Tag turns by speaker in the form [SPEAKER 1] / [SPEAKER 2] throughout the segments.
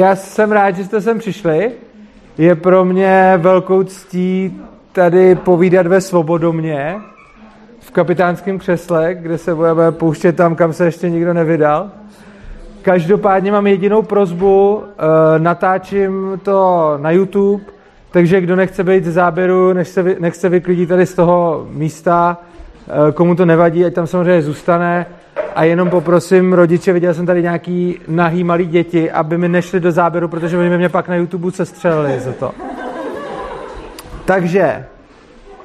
[SPEAKER 1] Já jsem rád, že jste sem přišli. Je pro mě velkou ctí tady povídat ve Svobodomě v kapitánském křesle, kde se budeme pouštět tam, kam se ještě nikdo nevydal. Každopádně mám jedinou prozbu, eh, natáčím to na YouTube, takže kdo nechce být z záběru, nech se, nech se vyklidí tady z toho místa, eh, komu to nevadí, ať tam samozřejmě zůstane. A jenom poprosím rodiče, viděl jsem tady nějaký nahý malý děti, aby mi nešli do záběru, protože oni mě pak na YouTube sestřelili za to. Takže,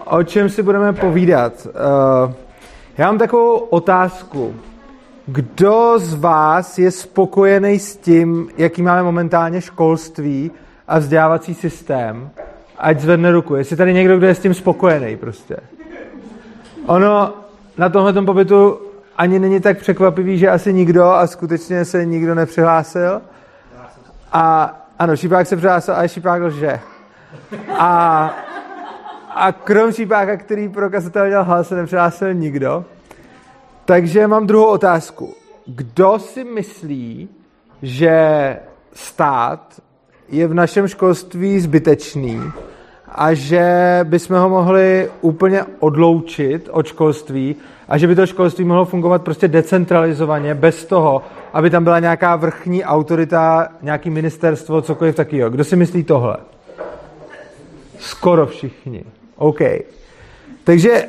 [SPEAKER 1] o čem si budeme povídat? Uh, já mám takovou otázku. Kdo z vás je spokojený s tím, jaký máme momentálně školství a vzdělávací systém? Ať zvedne ruku. Jestli tady někdo, kdo je s tím spokojený prostě. Ono na tomhle pobytu ani není tak překvapivý, že asi nikdo a skutečně se nikdo nepřihlásil. A ano, Šípák se přihlásil, ale Šípák lže. A, a krom Šípáka, který prokazatelně dělal hlas, se nepřihlásil nikdo. Takže mám druhou otázku. Kdo si myslí, že stát je v našem školství zbytečný a že bychom ho mohli úplně odloučit od školství a že by to školství mohlo fungovat prostě decentralizovaně, bez toho, aby tam byla nějaká vrchní autorita, nějaký ministerstvo, cokoliv takového. Kdo si myslí tohle? Skoro všichni. OK. Takže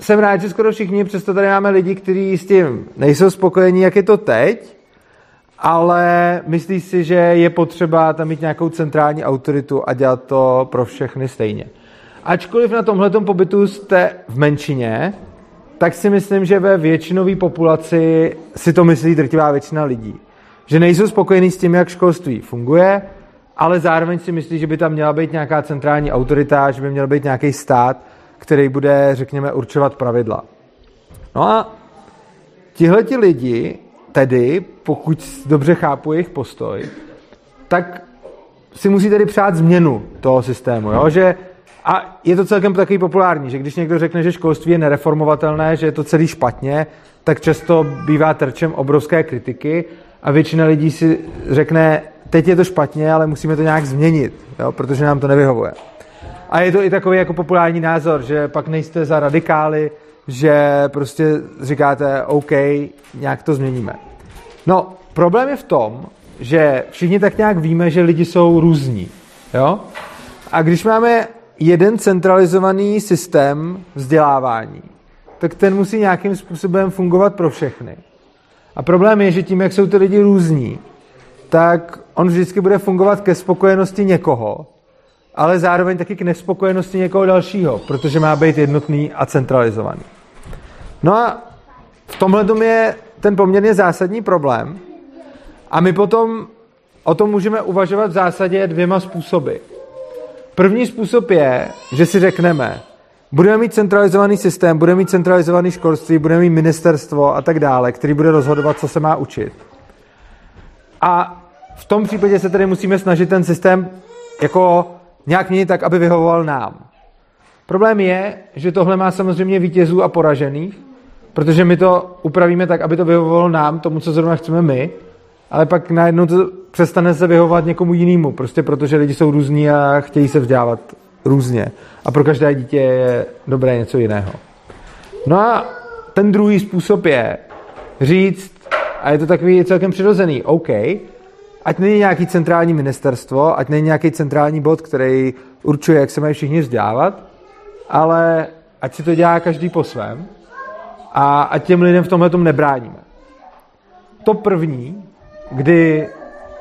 [SPEAKER 1] jsem rád, že skoro všichni, přesto tady máme lidi, kteří s tím nejsou spokojení, jak je to teď, ale myslí si, že je potřeba tam mít nějakou centrální autoritu a dělat to pro všechny stejně. Ačkoliv na tomhle pobytu jste v menšině, tak si myslím, že ve většinové populaci si to myslí drtivá většina lidí. Že nejsou spokojení s tím, jak školství funguje, ale zároveň si myslí, že by tam měla být nějaká centrální autorita, že by měl být nějaký stát, který bude, řekněme, určovat pravidla. No a tihleti lidi, tedy, pokud dobře chápu jejich postoj, tak si musí tedy přát změnu toho systému, jo? že a je to celkem takový populární, že když někdo řekne, že školství je nereformovatelné, že je to celý špatně, tak často bývá terčem obrovské kritiky a většina lidí si řekne, teď je to špatně, ale musíme to nějak změnit, jo, protože nám to nevyhovuje. A je to i takový jako populární názor, že pak nejste za radikály, že prostě říkáte, OK, nějak to změníme. No, problém je v tom, že všichni tak nějak víme, že lidi jsou různí. Jo? A když máme jeden centralizovaný systém vzdělávání, tak ten musí nějakým způsobem fungovat pro všechny. A problém je, že tím, jak jsou ty lidi různí, tak on vždycky bude fungovat ke spokojenosti někoho, ale zároveň taky k nespokojenosti někoho dalšího, protože má být jednotný a centralizovaný. No a v tomhle je ten poměrně zásadní problém a my potom o tom můžeme uvažovat v zásadě dvěma způsoby. První způsob je, že si řekneme, budeme mít centralizovaný systém, budeme mít centralizovaný školství, budeme mít ministerstvo a tak dále, který bude rozhodovat, co se má učit. A v tom případě se tedy musíme snažit ten systém jako nějak měnit tak, aby vyhovoval nám. Problém je, že tohle má samozřejmě vítězů a poražených, protože my to upravíme tak, aby to vyhovovalo nám, tomu, co zrovna chceme my, ale pak najednou to přestane se vyhovovat někomu jinému, prostě protože lidi jsou různí a chtějí se vzdělávat různě. A pro každé dítě je dobré něco jiného. No a ten druhý způsob je říct, a je to takový celkem přirozený, OK, ať není nějaký centrální ministerstvo, ať není nějaký centrální bod, který určuje, jak se mají všichni vzdělávat, ale ať si to dělá každý po svém a ať těm lidem v tomhle tom nebráníme. To první, kdy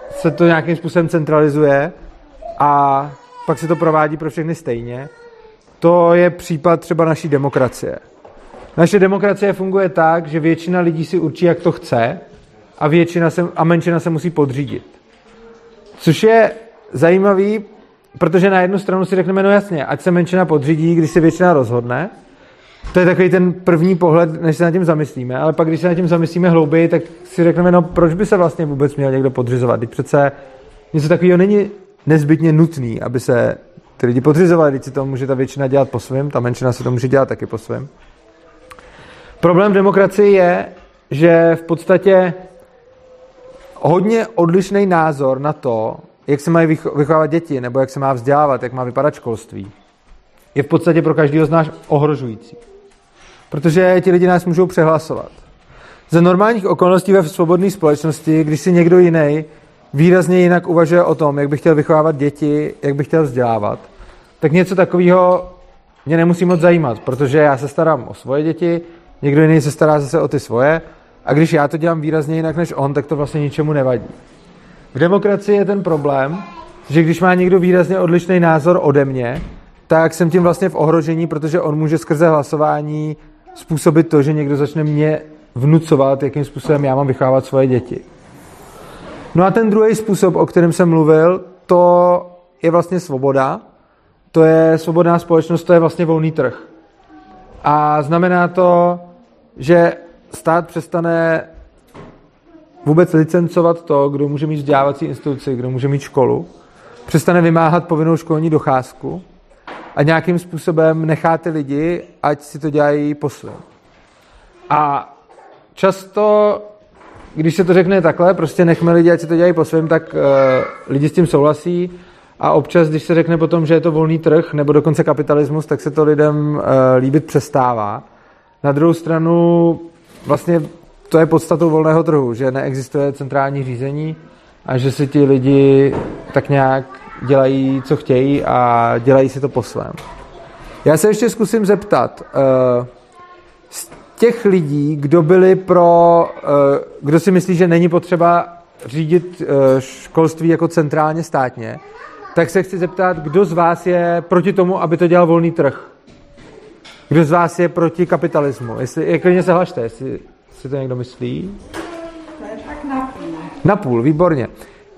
[SPEAKER 1] se to nějakým způsobem centralizuje a pak se to provádí pro všechny stejně, to je případ třeba naší demokracie. Naše demokracie funguje tak, že většina lidí si určí, jak to chce a, většina se, a menšina se musí podřídit. Což je zajímavý, protože na jednu stranu si řekneme, no jasně, ať se menšina podřídí, když se většina rozhodne, to je takový ten první pohled, než se nad tím zamyslíme, ale pak, když se nad tím zamyslíme hlouběji, tak si řekneme, no proč by se vlastně vůbec měl někdo podřizovat? Teď přece něco takového není nezbytně nutný, aby se ty lidi podřizovali, když si to může ta většina dělat po svém, ta menšina si to může dělat taky po svém. Problém demokracie je, že v podstatě hodně odlišný názor na to, jak se mají vychovávat děti, nebo jak se má vzdělávat, jak má vypadat školství, je v podstatě pro každého z nás ohrožující. Protože ti lidi nás můžou přehlasovat. Za normálních okolností ve svobodné společnosti, když si někdo jiný výrazně jinak uvažuje o tom, jak by chtěl vychovávat děti, jak by chtěl vzdělávat, tak něco takového mě nemusí moc zajímat, protože já se starám o svoje děti, někdo jiný se stará zase o ty svoje a když já to dělám výrazně jinak než on, tak to vlastně ničemu nevadí. V demokracii je ten problém, že když má někdo výrazně odlišný názor ode mě, tak jsem tím vlastně v ohrožení, protože on může skrze hlasování způsobit to, že někdo začne mě vnucovat, jakým způsobem já mám vychávat svoje děti. No a ten druhý způsob, o kterém jsem mluvil, to je vlastně svoboda. To je svobodná společnost, to je vlastně volný trh. A znamená to, že stát přestane vůbec licencovat to, kdo může mít vzdělávací instituci, kdo může mít školu, přestane vymáhat povinnou školní docházku a nějakým způsobem nechá ty lidi, ať si to dělají po svém. A často, když se to řekne takhle, prostě nechme lidi, ať si to dělají po svém, tak uh, lidi s tím souhlasí a občas, když se řekne potom, že je to volný trh nebo dokonce kapitalismus, tak se to lidem uh, líbit přestává. Na druhou stranu vlastně to je podstatou volného trhu, že neexistuje centrální řízení a že si ti lidi tak nějak dělají, co chtějí a dělají si to po svém. Já se ještě zkusím zeptat, uh, z těch lidí, kdo byli pro, uh, kdo si myslí, že není potřeba řídit uh, školství jako centrálně státně, tak se chci zeptat, kdo z vás je proti tomu, aby to dělal volný trh? Kdo z vás je proti kapitalismu? Jestli, je, klidně se hlašte, jestli si to někdo myslí.
[SPEAKER 2] napůl.
[SPEAKER 1] Napůl, výborně.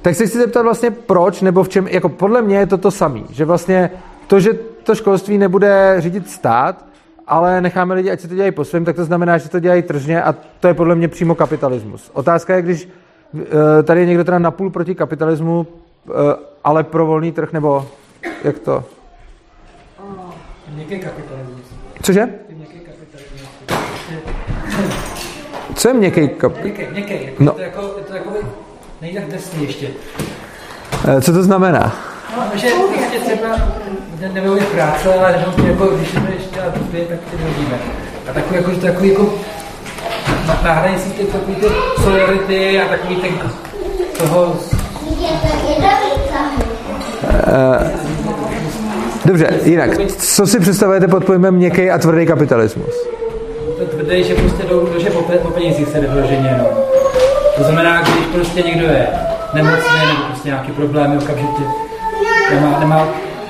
[SPEAKER 1] Tak se chci zeptat vlastně proč, nebo v čem, jako podle mě je to to samé, že vlastně to, že to školství nebude řídit stát, ale necháme lidi, ať si to dělají po svém, tak to znamená, že to dělají tržně a to je podle mě přímo kapitalismus. Otázka je, když eh, tady je někdo teda napůl proti kapitalismu, eh, ale pro volný trh, nebo jak to?
[SPEAKER 3] Měkký kapitalismus.
[SPEAKER 1] Cože?
[SPEAKER 3] Měkký kapitalismus.
[SPEAKER 1] Co je měkký kapitalismus?
[SPEAKER 3] Měkký, měkký. Jako
[SPEAKER 1] No.
[SPEAKER 3] to jako, je to jako nejde drsný ještě.
[SPEAKER 1] Eh, Co to znamená?
[SPEAKER 3] No, že prostě třeba ne, nevyhodit práce, ale jenom jako, když jsme ještě dělat dospět, tak ty nehodíme. A takový jako, že takový jako na, na hranici ty takový ty solidarity a takový ten toho
[SPEAKER 1] Dobře, jinak, co si představujete pod pojmem měkký a tvrdý kapitalismus?
[SPEAKER 3] to tvrdý, že prostě jdou, že po, po penězích se vyloženě, no. To znamená, když prostě někdo je nemocný nebo prostě nějaký problémy okamžitě, nemá, nemá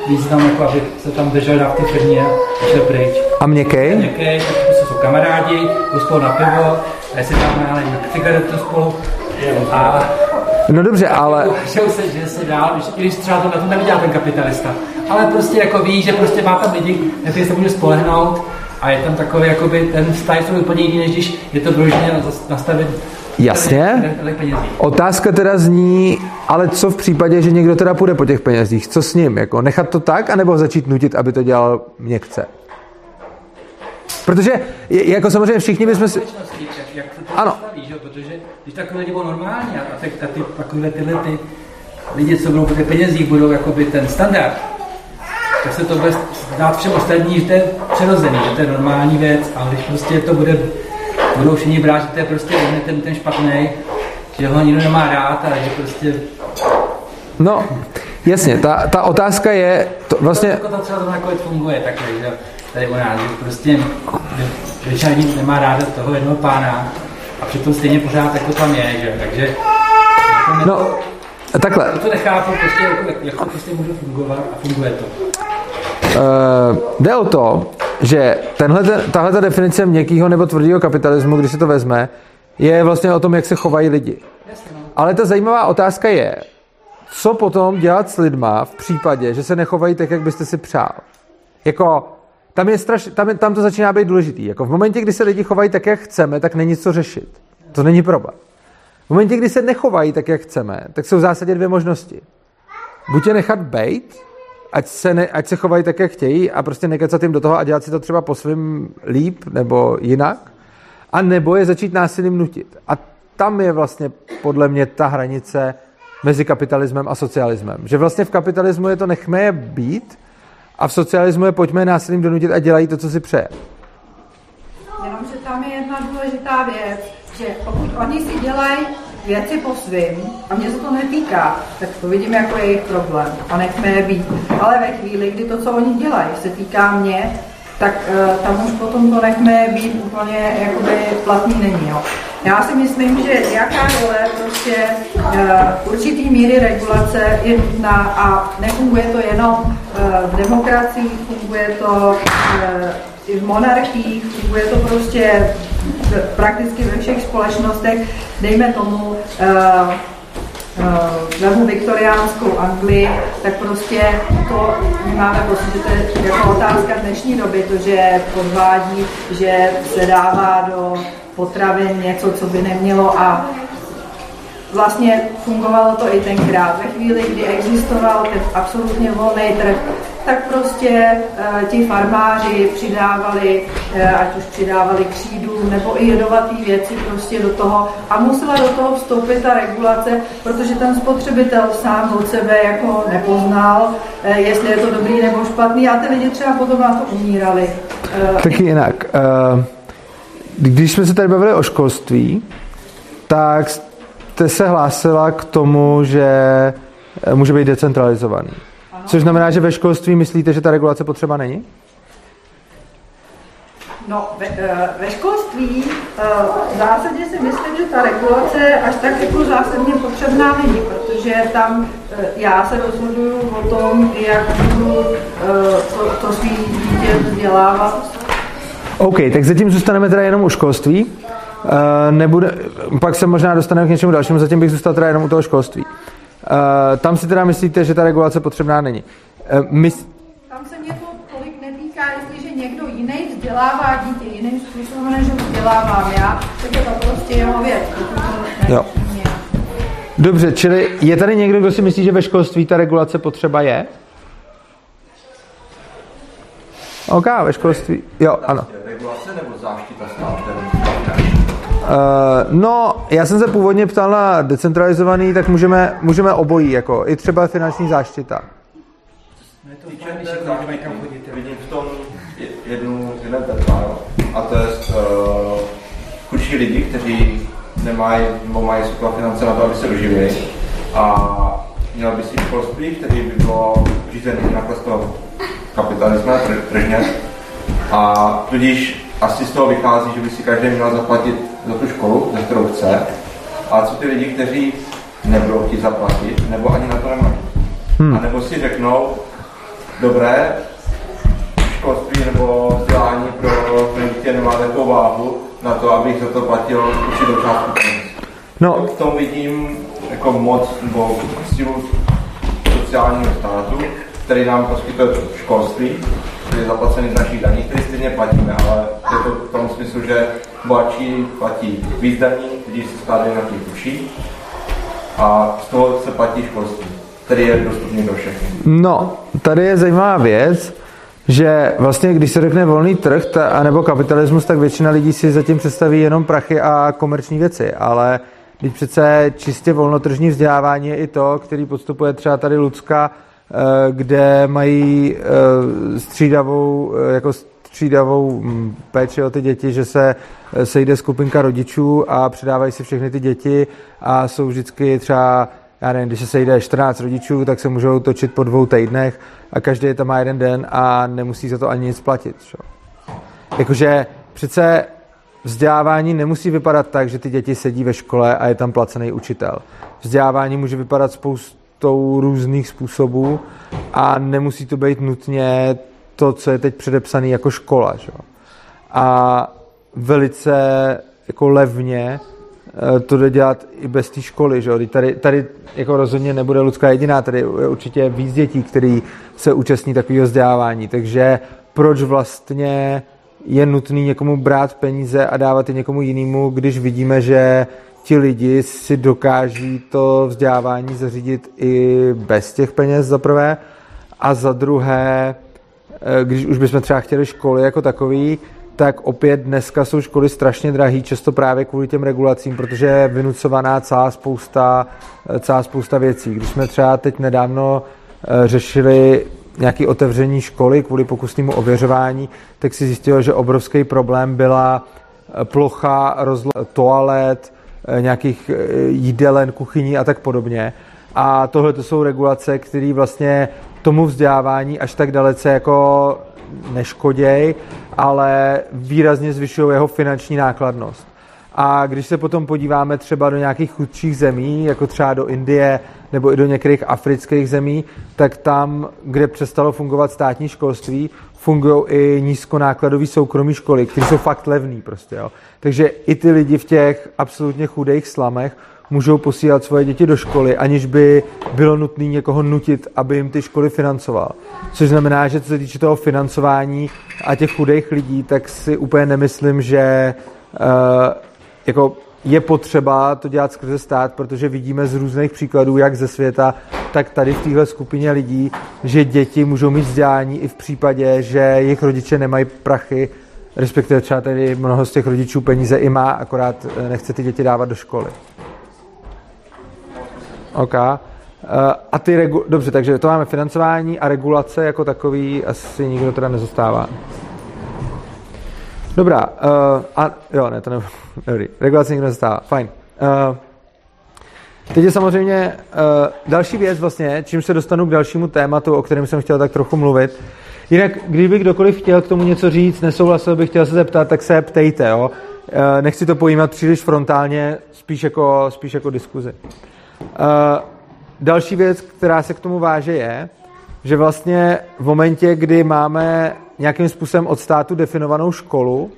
[SPEAKER 3] význam, jako aby se tam držel v té firmě a šel pryč.
[SPEAKER 1] A měkký?
[SPEAKER 3] Někdy, tak prostě jsou kamarádi, jdou spolu na pivo, a jestli tam nevím, cigaretu spolu, a
[SPEAKER 1] No dobře, ale
[SPEAKER 3] že se, že se dál, když, když třeba to na to nevydělá ten kapitalista. Ale prostě jako ví, že prostě má tam lidi, na se může spolehnout a je tam takový, jakoby, ten vztah je úplně jiný, než když je to vyloženě nastavit
[SPEAKER 1] Jasně. otázka teda zní, ale co v případě, že někdo teda půjde po těch penězích? Co s ním? Jako nechat to tak, anebo začít nutit, aby to dělal měkce? Protože jako samozřejmě všichni bychom si...
[SPEAKER 3] společnosti, jak, jak se to
[SPEAKER 1] Ano.
[SPEAKER 3] že? protože když takové lidi budou normální a, a, ty, a ty, takové tyhle ty lidi, co budou po těch penězích, budou jakoby ten standard, tak se to bude dát všem ostatním, že to je přirozený, že to je normální věc, ale když prostě to bude, budou všichni brát, že to je prostě ten, ten špatný, že ho nikdo nemá rád a že prostě
[SPEAKER 1] No, jasně, ta, ta otázka je, to vlastně,
[SPEAKER 3] jako to třeba zrovna nakonec funguje takhle, že tady u nás, že prostě většina lidí nemá ráda toho jednoho pána a přitom stejně pořád jako tam je, že takže jako
[SPEAKER 1] no, takhle,
[SPEAKER 3] to nechápu, prostě, jako, jak, jak to prostě může fungovat a funguje to.
[SPEAKER 1] Uh, jde o to, že tenhle, tahle ta definice měkkého nebo tvrdého kapitalismu, když se to vezme, je vlastně o tom, jak se chovají lidi. Ale ta zajímavá otázka je, co potom dělat s lidma v případě, že se nechovají tak, jak byste si přál. Jako, tam, je straš, tam, tam to začíná být důležitý. Jako v momentě, kdy se lidi chovají tak, jak chceme, tak není co řešit. To není problém. V momentě, kdy se nechovají tak, jak chceme, tak jsou v zásadě dvě možnosti. Buď je nechat bejt, ať se, ne, ať se chovají tak, jak chtějí a prostě nekecat jim do toho a dělat si to třeba po svým líp nebo jinak, a nebo je začít násilím nutit. A tam je vlastně podle mě ta hranice mezi kapitalismem a socialismem. Že vlastně v kapitalismu je to nechme je být a v socialismu je pojďme násilím donutit a dělají to, co si přeje.
[SPEAKER 2] Jenomže tam je jedna důležitá věc, že pokud oni si dělají věci po svým a mě se to netýká, tak to vidím jako jejich problém a nechme je být. Ale ve chvíli, kdy to, co oni dělají, se týká mě, tak uh, tam už potom to nechme být úplně jakoby platný není. Jo. Já si myslím, že jaká role prostě uh, určitý míry regulace je nutná a nefunguje to jenom uh, v demokracii, funguje to uh, v monarchiích, funguje to prostě prakticky ve všech společnostech, dejme tomu uh, uh, viktoriánskou Anglii, tak prostě to máme pocit, že to je jako otázka dnešní doby, to, že podvádí, že se dává do potravin něco, co by nemělo a vlastně fungovalo to i tenkrát. Ve chvíli, kdy existoval ten absolutně volný trh, tak prostě uh, ti farmáři přidávali, uh, ať už přidávali křídů nebo i jedovatý věci prostě do toho a musela do toho vstoupit ta regulace, protože ten spotřebitel sám od sebe jako nepoznal, uh, jestli je to dobrý nebo špatný a ty lidi třeba potom na to umírali.
[SPEAKER 1] Taky jinak. Když jsme se tady bavili o školství, tak jste se hlásila k tomu, že může být decentralizovaný. Což znamená, že ve školství myslíte, že ta regulace potřeba není?
[SPEAKER 2] No, ve, eh, ve školství eh, v zásadě si myslím, že ta regulace až tak jako zásadně potřebná není, protože tam eh, já se rozhoduju o tom, jak budu to, to svý dítě vzdělávat.
[SPEAKER 1] OK, tak zatím zůstaneme teda jenom u školství. Nebude, pak se možná dostaneme k něčemu dalšímu, zatím bych zůstal teda jenom u toho školství. Uh, tam si teda myslíte, že ta regulace potřebná není.
[SPEAKER 2] Uh, mys- tam se mě to tolik netýká, jestliže někdo jiný vzdělává dítě jiným způsobem, než ho vzdělávám já, tak je to prostě jeho věc.
[SPEAKER 1] Jo. Dobře, čili je tady někdo, kdo si myslí, že ve školství ta regulace potřeba je? OK, ve školství. Jo, ano. Regulace nebo záštita státem? Uh, no, já jsem se původně ptal na decentralizovaný, tak můžeme, můžeme obojí, jako i třeba finanční záštita.
[SPEAKER 4] V tom jednu, a to je uh, chudší lidi, kteří nemají nebo mají sotva finance na to, aby se doživili. A měl by si školství, který by bylo řízený naprosto kapitalismem, tržně. A tudíž asi z toho vychází, že by si každý měl zaplatit za tu školu, za kterou chce. A co ty lidi, kteří nebudou chtít zaplatit, nebo ani na to nemají. Hmm. A nebo si řeknou, dobré, školství nebo vzdělání pro dítě nemá takovou váhu na to, abych za to platil určitou částku No. V tom vidím jako moc nebo sílu sociálního státu, který nám poskytuje školství, je zaplacený z našich daní, který stejně platíme, ale je to v tom smyslu, že bohatší platí víc daní, lidi se skládají na těch uší a z toho se platí školství, který je dostupný pro všechny.
[SPEAKER 1] No, tady je zajímavá věc, že vlastně, když se řekne volný trh ta, anebo kapitalismus, tak většina lidí si zatím představí jenom prachy a komerční věci, ale když přece čistě volnotržní vzdělávání je i to, který podstupuje třeba tady Lucka, kde mají eh, střídavou, eh, jako střídavou hm, péči o ty děti, že se sejde skupinka rodičů a předávají si všechny ty děti a jsou vždycky třeba, já nevím, když se sejde 14 rodičů, tak se můžou točit po dvou týdnech a každý tam má jeden den a nemusí za to ani nic platit. Čo? Jakože přece vzdělávání nemusí vypadat tak, že ty děti sedí ve škole a je tam placený učitel. Vzdělávání může vypadat spoustu spoustou různých způsobů a nemusí to být nutně to, co je teď předepsané jako škola. Že? A velice jako levně eh, to jde dělat i bez té školy. Že? Tady, tady jako rozhodně nebude lidská jediná, tady je určitě víc dětí, který se účastní takového vzdělávání. Takže proč vlastně je nutný někomu brát peníze a dávat je někomu jinému, když vidíme, že ti lidi si dokáží to vzdělávání zařídit i bez těch peněz za prvé a za druhé, eh, když už bychom třeba chtěli školy jako takový, tak opět dneska jsou školy strašně drahý, často právě kvůli těm regulacím, protože je vynucovaná celá spousta, celá spousta věcí. Když jsme třeba teď nedávno eh, řešili nějaké otevření školy kvůli pokusnému ověřování, tak si zjistilo, že obrovský problém byla eh, plocha rozle- toalet, eh, nějakých jídelen, kuchyní a tak podobně. A tohle to jsou regulace, které vlastně tomu vzdělávání až tak dalece jako neškoděj, ale výrazně zvyšují jeho finanční nákladnost. A když se potom podíváme třeba do nějakých chudších zemí, jako třeba do Indie nebo i do některých afrických zemí, tak tam, kde přestalo fungovat státní školství, fungují i nízkonákladové soukromí školy, které jsou fakt levný prostě. Takže i ty lidi v těch absolutně chudých slamech můžou posílat svoje děti do školy, aniž by bylo nutné někoho nutit, aby jim ty školy financoval. Což znamená, že co se týče toho financování a těch chudých lidí, tak si úplně nemyslím, že uh, jako je potřeba to dělat skrze stát, protože vidíme z různých příkladů, jak ze světa, tak tady v téhle skupině lidí, že děti můžou mít vzdělání i v případě, že jejich rodiče nemají prachy, respektive třeba tady mnoho z těch rodičů peníze i má, akorát eh, nechce ty děti dávat do školy. OK. Uh, a ty regu- Dobře, takže to máme financování a regulace jako takový asi nikdo teda nezastává. Dobrá. Uh, a jo, ne, to nebudu. Dobrý. Regulace nikdo nezastává. Fajn. Uh, teď je samozřejmě uh, další věc vlastně, čím se dostanu k dalšímu tématu, o kterém jsem chtěl tak trochu mluvit. Jinak, kdyby kdokoliv chtěl k tomu něco říct, nesouhlasil bych, chtěl se zeptat, tak se ptejte, jo. Uh, nechci to pojímat příliš frontálně, spíš jako, spíš jako diskuzi. Uh, další věc, která se k tomu váže, je, že vlastně v momentě, kdy máme nějakým způsobem od státu definovanou školu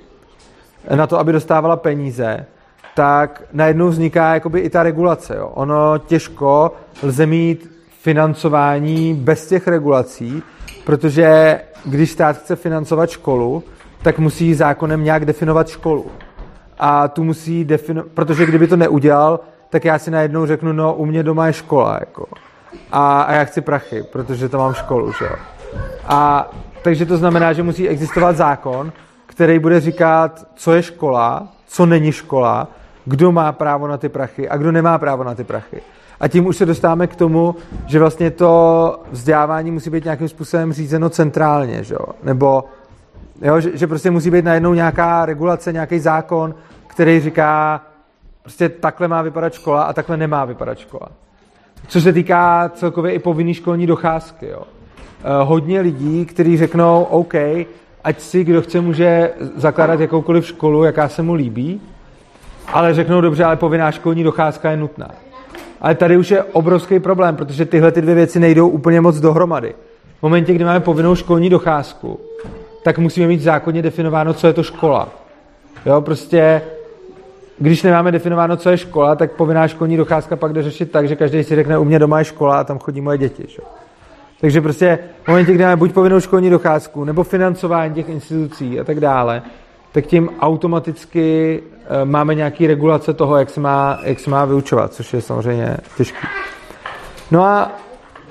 [SPEAKER 1] na to, aby dostávala peníze, tak najednou vzniká jakoby i ta regulace. Jo. Ono těžko lze mít financování bez těch regulací, protože když stát chce financovat školu, tak musí zákonem nějak definovat školu. A tu musí definovat, protože kdyby to neudělal, tak já si najednou řeknu, no u mě doma je škola, jako. A, a já chci prachy, protože to mám školu, že jo. A takže to znamená, že musí existovat zákon, který bude říkat, co je škola, co není škola, kdo má právo na ty prachy a kdo nemá právo na ty prachy. A tím už se dostáváme k tomu, že vlastně to vzdělávání musí být nějakým způsobem řízeno centrálně, že jo? nebo jo, že, že prostě musí být najednou nějaká regulace, nějaký zákon, který říká, Prostě takhle má vypadat škola a takhle nemá vypadat škola. Co se týká celkově i povinné školní docházky. Jo. Eh, hodně lidí, kteří řeknou, OK, ať si kdo chce může zakládat jakoukoliv školu, jaká se mu líbí, ale řeknou dobře, ale povinná školní docházka je nutná. Ale tady už je obrovský problém, protože tyhle ty dvě věci nejdou úplně moc dohromady. V momentě, kdy máme povinnou školní docházku, tak musíme mít zákonně definováno, co je to škola. Jo, prostě když nemáme definováno, co je škola, tak povinná školní docházka pak jde řešit tak, že každý si řekne, u mě doma je škola a tam chodí moje děti. Šo? Takže prostě v momentě, kdy máme buď povinnou školní docházku, nebo financování těch institucí a tak dále, tak tím automaticky e, máme nějaký regulace toho, jak se, má, jak se má vyučovat, což je samozřejmě těžké. No a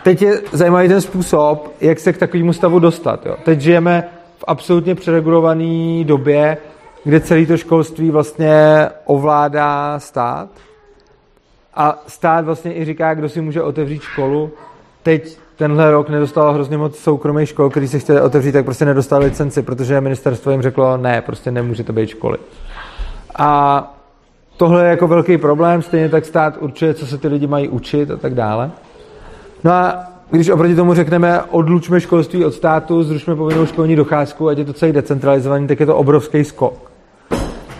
[SPEAKER 1] teď je zajímavý ten způsob, jak se k takovému stavu dostat. Jo. Teď žijeme v absolutně přeregulované době, kde celé to školství vlastně ovládá stát. A stát vlastně i říká, kdo si může otevřít školu. Teď tenhle rok nedostal hrozně moc soukromých škol, který si chtěli otevřít, tak prostě nedostali licenci, protože ministerstvo jim řeklo, ne, prostě nemůže to být školy. A tohle je jako velký problém, stejně tak stát určuje, co se ty lidi mají učit a tak dále. No a když oproti tomu řekneme, odlučme školství od státu, zrušme povinnou školní docházku, ať je to celý decentralizovaný, tak je to obrovský skok.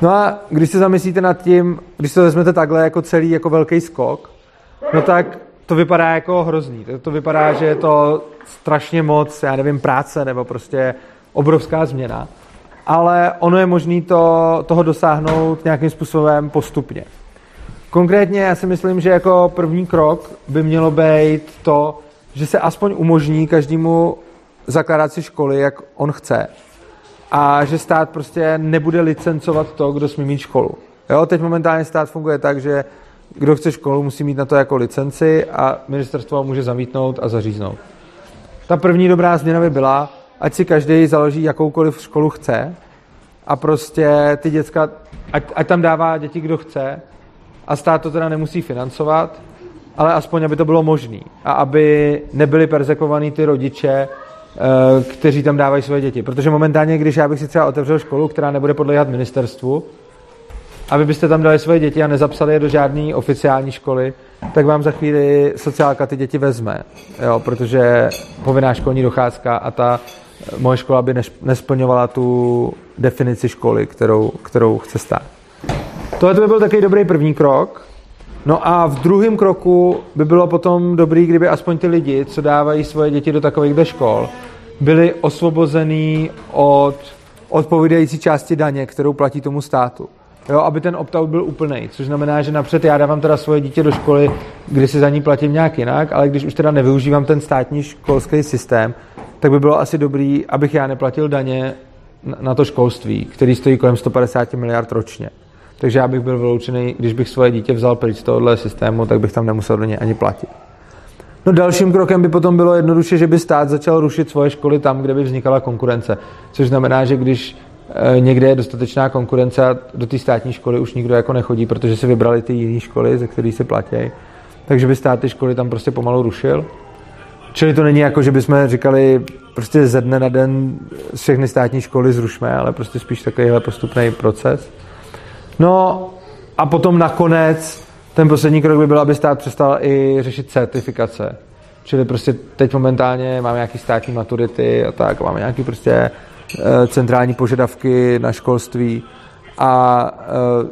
[SPEAKER 1] No a když se zamyslíte nad tím, když to vezmete takhle jako celý jako velký skok, no tak to vypadá jako hrozný. To vypadá, že je to strašně moc, já nevím, práce nebo prostě obrovská změna. Ale ono je možné to, toho dosáhnout nějakým způsobem postupně. Konkrétně já si myslím, že jako první krok by mělo být to, že se aspoň umožní každému zakládat si školy, jak on chce a že stát prostě nebude licencovat to, kdo smí mít školu. Jo, teď momentálně stát funguje tak, že kdo chce školu, musí mít na to jako licenci a ministerstvo může zamítnout a zaříznout. Ta první dobrá změna by byla, ať si každý založí jakoukoliv školu chce a prostě ty děcka, ať, ať tam dává děti kdo chce a stát to teda nemusí financovat, ale aspoň, aby to bylo možné a aby nebyli persekovaní ty rodiče, kteří tam dávají svoje děti. Protože momentálně, když já bych si třeba otevřel školu, která nebude podléhat ministerstvu, aby byste tam dali svoje děti a nezapsali je do žádné oficiální školy, tak vám za chvíli sociálka ty děti vezme, jo, protože povinná školní docházka a ta moje škola by nesplňovala tu definici školy, kterou, kterou chce stát. Tohle by byl takový dobrý první krok. No a v druhém kroku by bylo potom dobrý, kdyby aspoň ty lidi, co dávají svoje děti do takových škol, byli osvobozený od odpovídající části daně, kterou platí tomu státu. Jo, aby ten opt-out byl úplný, což znamená, že napřed já dávám teda svoje dítě do školy, kdy si za ní platím nějak jinak, ale když už teda nevyužívám ten státní školský systém, tak by bylo asi dobrý, abych já neplatil daně na to školství, který stojí kolem 150 miliard ročně. Takže já bych byl vyloučený, když bych svoje dítě vzal pryč z tohohle systému, tak bych tam nemusel do něj ani platit. No dalším krokem by potom bylo jednoduše, že by stát začal rušit svoje školy tam, kde by vznikala konkurence. Což znamená, že když e, někde je dostatečná konkurence a do té státní školy už nikdo jako nechodí, protože si vybrali ty jiné školy, ze kterých se platí, takže by stát ty školy tam prostě pomalu rušil. Čili to není jako, že bychom říkali prostě ze dne na den všechny státní školy zrušme, ale prostě spíš takovýhle postupný proces. No a potom nakonec ten poslední krok by byl, aby stát přestal i řešit certifikace. Čili prostě teď momentálně máme nějaké státní maturity a tak, máme nějaké prostě eh, centrální požadavky na školství a eh,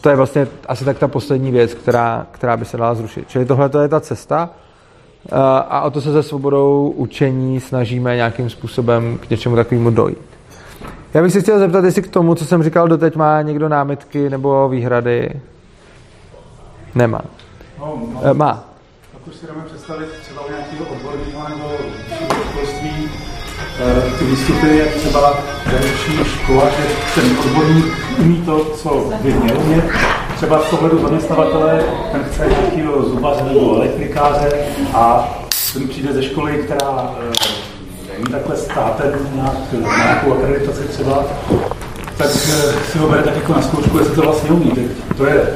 [SPEAKER 1] to je vlastně asi tak ta poslední věc, která, která by se dala zrušit. Čili tohle je ta cesta eh, a o to se se svobodou učení snažíme nějakým způsobem k něčemu takovému dojít. Já bych si chtěl zeptat, jestli k tomu, co jsem říkal doteď, má někdo námitky nebo výhrady? Nemá.
[SPEAKER 5] No,
[SPEAKER 1] no, má.
[SPEAKER 5] Tak už si jdeme představit třeba u nějakého odborného nebo školství eh, ty výstupy, jak třeba zahraniční škola, že ten odborník umí to, co by měl umět. Třeba z pohledu zaměstnavatele, ten chce nějakého zubaře nebo elektrikáře a ten přijde ze školy, která eh, není takhle státem nějak, nějakou akreditaci třeba, tak si ho bere tak jako na zkoušku, jestli to vlastně umí. Tak to je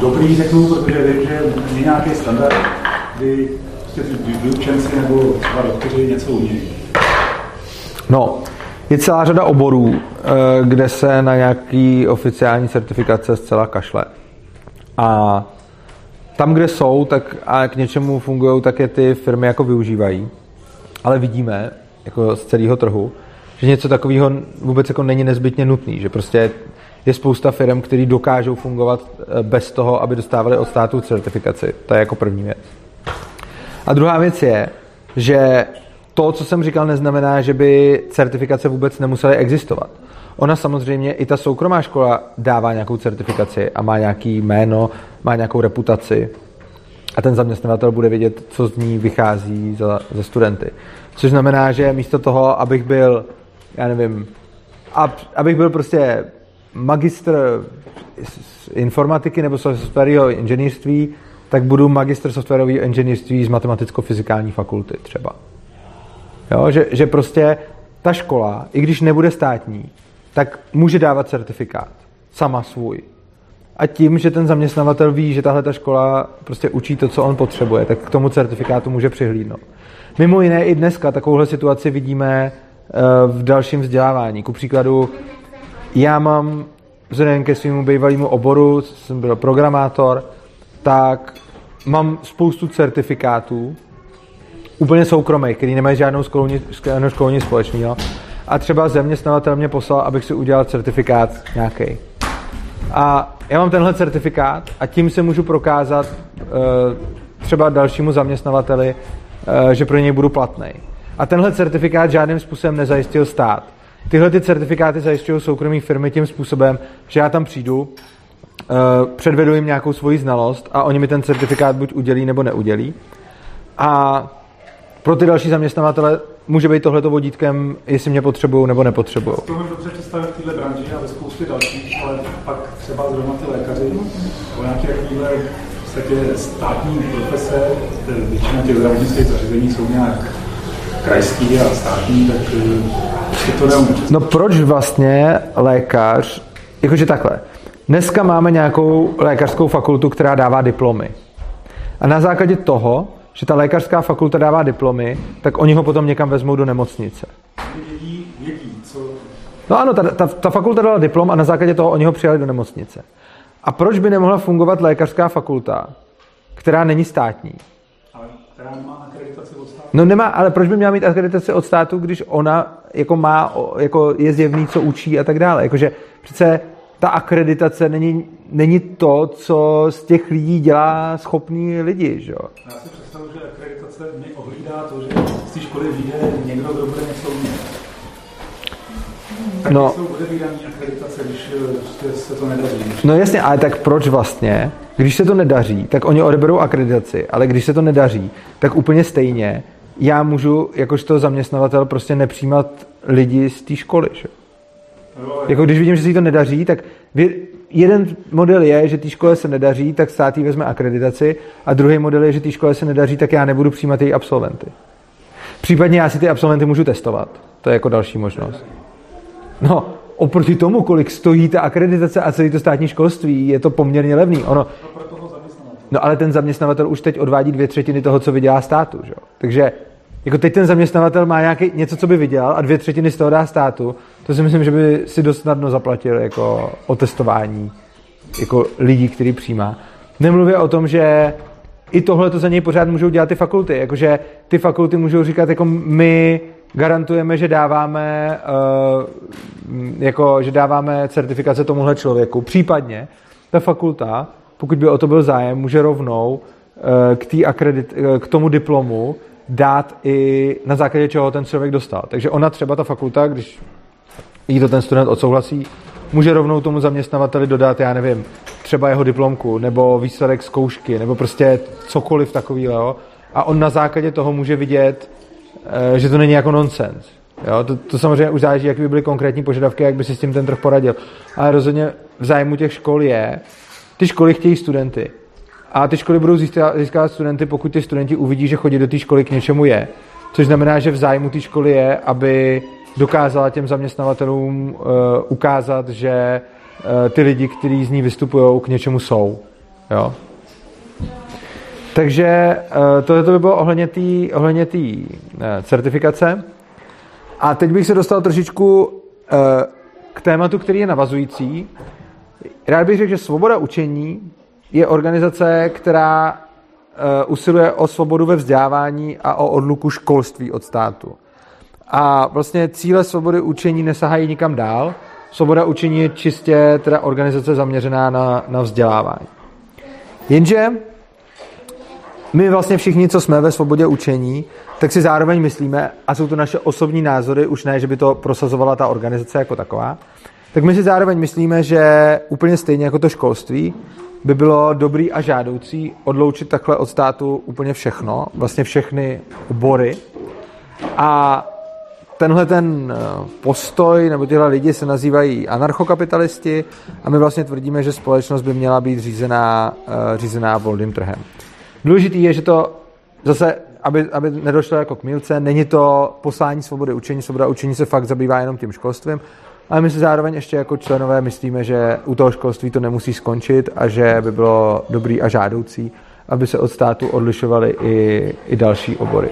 [SPEAKER 5] dobrý, řeknu, protože vím, že je nějaký standard, kdy prostě ty vyučenci nebo třeba doktoři něco umí.
[SPEAKER 1] No, je celá řada oborů, eh, kde se na nějaký oficiální certifikace zcela kašle. A tam, kde jsou, tak a k něčemu fungují, tak je ty firmy jako využívají. Ale vidíme, jako z celého trhu, že něco takového vůbec jako není nezbytně nutný, že prostě je spousta firm, které dokážou fungovat eh, bez toho, aby dostávali od státu certifikaci. To je jako první věc. A druhá věc je, že to, co jsem říkal, neznamená, že by certifikace vůbec nemusely existovat. Ona samozřejmě, i ta soukromá škola dává nějakou certifikaci a má nějaký jméno, má nějakou reputaci a ten zaměstnavatel bude vědět, co z ní vychází za, za studenty. Což znamená, že místo toho, abych byl, já nevím, abych byl prostě magistr informatiky nebo softwarového inženýrství, tak budu magistr softwarového inženýrství z matematicko-fyzikální fakulty třeba. Jo, že, že prostě ta škola, i když nebude státní, tak může dávat certifikát. Sama svůj. A tím, že ten zaměstnavatel ví, že tahle ta škola prostě učí to, co on potřebuje, tak k tomu certifikátu může přihlídnout. Mimo jiné i dneska takovouhle situaci vidíme eh, v dalším vzdělávání. Ku příkladu, já mám vzhledem ke svému bývalému oboru, jsem byl programátor, tak mám spoustu certifikátů, úplně soukromých, který nemají žádnou školní, školní společného. A třeba zaměstnavatel mě poslal, abych si udělal certifikát nějaký. A já mám tenhle certifikát a tím se můžu prokázat uh, třeba dalšímu zaměstnavateli, že pro něj budu platný. A tenhle certifikát žádným způsobem nezajistil stát. Tyhle ty certifikáty zajišťují soukromé firmy tím způsobem, že já tam přijdu, uh, předvedu jim nějakou svoji znalost a oni mi ten certifikát buď udělí nebo neudělí. A pro ty další zaměstnavatele může být tohleto vodítkem, jestli mě potřebují nebo nepotřebují.
[SPEAKER 5] To můžu dobře představit v této branži a ve spoustě dalších, ale pak třeba zrovna ty lékaři nebo nějaké podstatě státní profese, většina těch zdravotnických zařízení jsou nějak krajský a státní, tak eh, to neumím.
[SPEAKER 1] No proč vlastně lékař, jakože takhle, dneska máme nějakou lékařskou fakultu, která dává diplomy. A na základě toho, že ta lékařská fakulta dává diplomy, tak oni ho potom někam vezmou do nemocnice.
[SPEAKER 5] Vědí, vědí, co...
[SPEAKER 1] No ano, ta, ta, ta fakulta dala diplom a na základě toho oni ho přijali do nemocnice. A proč by nemohla fungovat lékařská fakulta, která není státní?
[SPEAKER 5] Ale která má akreditaci od státu.
[SPEAKER 1] No nemá, ale proč by měla mít akreditaci od státu, když ona jako má, jako je zjevný, co učí a tak dále. Jakože přece ta akreditace není, není to, co z těch lidí dělá schopní lidi, že jo?
[SPEAKER 5] Já si představuji, že akreditace mi ohlídá to, že z té školy vyjde někdo, kdo bude něco umět.
[SPEAKER 1] No.
[SPEAKER 5] no. jsou odevírané akreditace, když eh, prostě se to nedaří.
[SPEAKER 1] No jasně, ale tak proč vlastně, když se to nedaří, tak oni odeberou akreditaci, ale když se to nedaří, tak úplně stejně já můžu, jakožto zaměstnavatel, prostě nepřijímat lidi z té školy, že?
[SPEAKER 5] Jo,
[SPEAKER 1] Jako když vidím, že se jí to nedaří, tak jeden model je, že té škole se nedaří, tak stát jí vezme akreditaci a druhý model je, že té škole se nedaří, tak já nebudu přijímat její absolventy. Případně já si ty absolventy můžu testovat. To je jako další možnost. No, oproti tomu, kolik stojí ta akreditace a celý to státní školství, je to poměrně levný. Ono, no ale ten zaměstnavatel už teď odvádí dvě třetiny toho, co vydělá státu. Že? Takže jako teď ten zaměstnavatel má nějaký, něco, co by vydělal a dvě třetiny z toho dá státu, to si myslím, že by si dost snadno zaplatil jako o testování jako lidí, který přijímá. Nemluvě o tom, že i tohle to za něj pořád můžou dělat ty fakulty. Jakože ty fakulty můžou říkat, jako my garantujeme, že dáváme, uh, jako, že dáváme certifikace tomuhle člověku. Případně ta fakulta, pokud by o to byl zájem, může rovnou uh, k, akredit, uh, k tomu diplomu dát i na základě čeho ten člověk dostal. Takže ona třeba ta fakulta, když jí to ten student odsouhlasí, může rovnou tomu zaměstnavateli dodat, já nevím, třeba jeho diplomku, nebo výsledek zkoušky, nebo prostě cokoliv takového. A on na základě toho může vidět, že to není jako nonsens. Jo, to, to samozřejmě už záleží, jak by byly konkrétní požadavky, jak by si s tím ten trh poradil. Ale rozhodně v zájmu těch škol je, ty školy chtějí studenty. A ty školy budou získá- získávat studenty, pokud ty studenti uvidí, že chodit do té školy k něčemu je. Což znamená, že v zájmu té školy je, aby dokázala těm zaměstnavatelům uh, ukázat, že uh, ty lidi, kteří z ní vystupují, k něčemu jsou. Jo? Takže uh, tohle by bylo ohledně té ohledně uh, certifikace. A teď bych se dostal trošičku uh, k tématu, který je navazující. Rád bych řekl, že Svoboda učení je organizace, která usiluje o svobodu ve vzdělávání a o odluku školství od státu. A vlastně cíle svobody učení nesahají nikam dál. Svoboda učení je čistě teda organizace zaměřená na, na vzdělávání. Jenže my vlastně všichni, co jsme ve svobodě učení, tak si zároveň myslíme, a jsou to naše osobní názory, už ne, že by to prosazovala ta organizace jako taková, tak my si zároveň myslíme, že úplně stejně jako to školství by bylo dobrý a žádoucí odloučit takhle od státu úplně všechno, vlastně všechny obory. A tenhle ten eh, postoj, nebo tyhle lidi se nazývají anarchokapitalisti a my vlastně tvrdíme, že společnost by měla být řízená, eh, řízená volným trhem. Důležitý je, že to zase, aby, aby nedošlo jako k mílce, není to poslání svobody učení, svoboda učení se fakt zabývá jenom tím školstvím, ale my si zároveň ještě jako členové myslíme, že u toho školství to nemusí skončit a že by bylo dobrý a žádoucí, aby se od státu odlišovaly i, i další obory.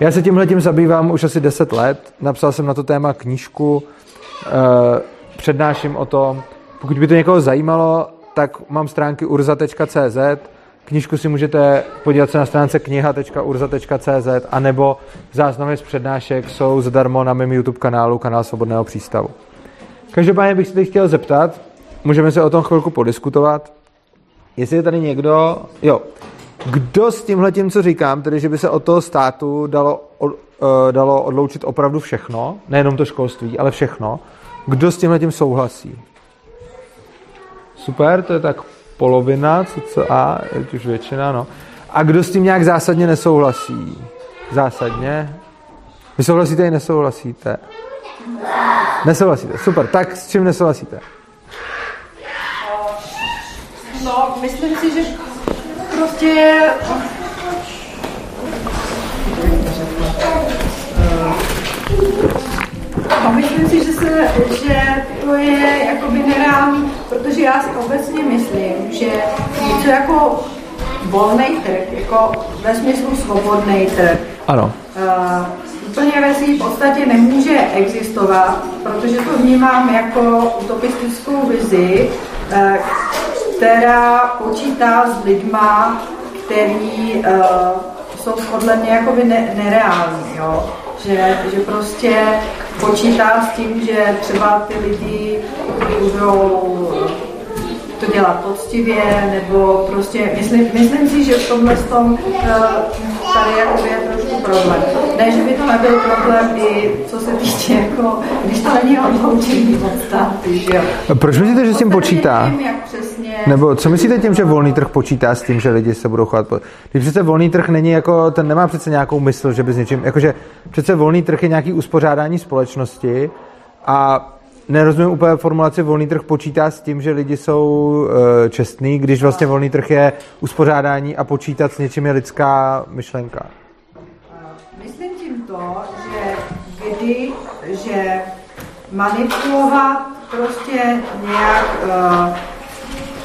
[SPEAKER 1] Já se tímhle tím zabývám už asi 10 let. Napsal jsem na to téma knížku, eh, přednáším o tom. Pokud by to někoho zajímalo, tak mám stránky urza.cz, knížku si můžete podívat se na stránce kniha.urza.cz a nebo záznamy z přednášek jsou zadarmo na mém YouTube kanálu, kanál Svobodného přístavu. Každopádně bych se teď chtěl zeptat, můžeme se o tom chvilku podiskutovat, jestli je tady někdo, jo, kdo s tímhle tím, co říkám, tedy že by se od toho státu dalo, od, uh, dalo odloučit opravdu všechno, nejenom to školství, ale všechno, kdo s tímhle tím souhlasí? Super, to je tak polovina, cca, je už většina, no. A kdo s tím nějak zásadně nesouhlasí? Zásadně? Vy souhlasíte i nesouhlasíte? Nesouhlasíte, super. Tak s čím nesouhlasíte?
[SPEAKER 2] No, myslím si, že prostě aby myslím si, že, se, že to je jakoby nereálný, protože já si obecně myslím, že něco jako volný trh, jako ve smyslu svobodný trh.
[SPEAKER 1] Ano.
[SPEAKER 2] Uh, úplně ve v podstatě nemůže existovat, protože to vnímám jako utopistickou vizi, uh, která počítá s lidma, který uh, jsou podle mě jakoby ne, nereální, jo? Že, že prostě počítá s tím, že třeba ty lidi budou to dělat poctivě, nebo prostě, myslím, myslím si, že v tomhle tom eh, tady jako je trošku problém. Ne, že by to nebyl problém i co se týče, jako, když to není odloučení od státu, že jo.
[SPEAKER 1] Proč myslíte, že s tím počítá?
[SPEAKER 2] Nevím, jak.
[SPEAKER 1] Nebo co myslíte tím, že volný trh počítá s tím, že lidi se budou chovat? Po... Když přece volný trh není jako, ten nemá přece nějakou mysl, že by s něčím, jakože přece volný trh je nějaký uspořádání společnosti a nerozumím úplně formulaci volný trh počítá s tím, že lidi jsou uh, čestní, když vlastně volný trh je uspořádání a počítat s něčím je lidská myšlenka.
[SPEAKER 2] Myslím tím to, že kdy, že manipulovat prostě nějak uh,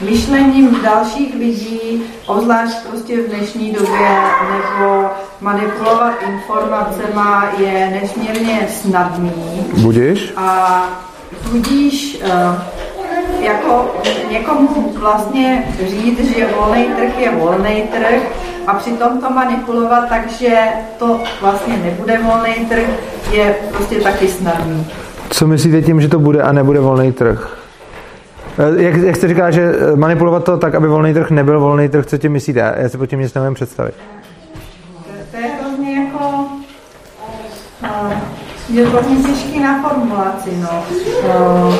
[SPEAKER 2] myšlením dalších lidí, obzvlášť prostě v dnešní době, nebo manipulovat informacema je nesmírně snadný.
[SPEAKER 1] Budíš?
[SPEAKER 2] A tudíž uh, jako někomu vlastně říct, že volný trh je volný trh a přitom to manipulovat, takže to vlastně nebude volný trh, je prostě taky snadný.
[SPEAKER 1] Co myslíte tím, že to bude a nebude volný trh? Eh, jak, jak jste říkala, že eh, manipulovat to tak, aby volný trh nebyl volný trh, co tím myslíte? Já si po tím nic nevím představit.
[SPEAKER 2] To, to je hrozně jako... Uh, je hodně těžký na formulaci, no. Uh,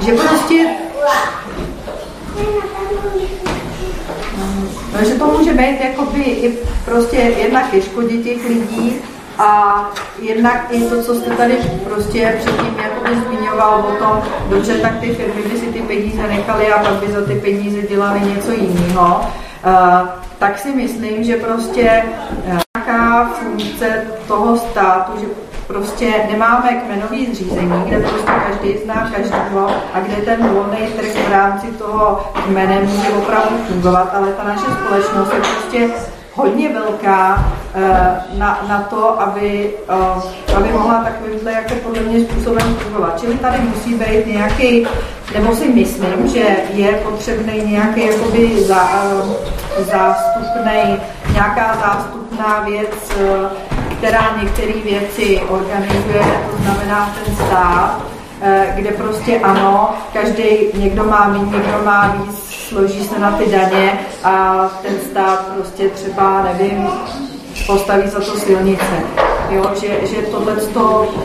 [SPEAKER 2] že prostě no, že to může být jakoby i prostě jednak ke škodě těch lidí a jednak i to, co jste tady prostě předtím jakoby zmiňoval o tom, dobře, tak ty firmy by si ty peníze nechaly a pak by za ty peníze dělali něco jiného. Uh, tak si myslím, že prostě nějaká funkce toho státu, že prostě nemáme kmenový zřízení, kde prostě každý zná každého a kde ten volný trh v rámci toho kmene může opravdu fungovat, ale ta naše společnost je prostě hodně velká eh, na, na to, aby, eh, aby mohla takovýmhle jako podle mě způsobem fungovat. Čili tady musí být nějaký, nebo si myslím, že je potřebný nějaký jakoby za, eh, zástupný, nějaká zástupná věc, která některé věci organizuje, to znamená ten stát, kde prostě ano, každý, někdo má méně, někdo má víc, složí se na ty daně a ten stát prostě třeba, nevím, postaví za to silnice. Jo, že, že tohle,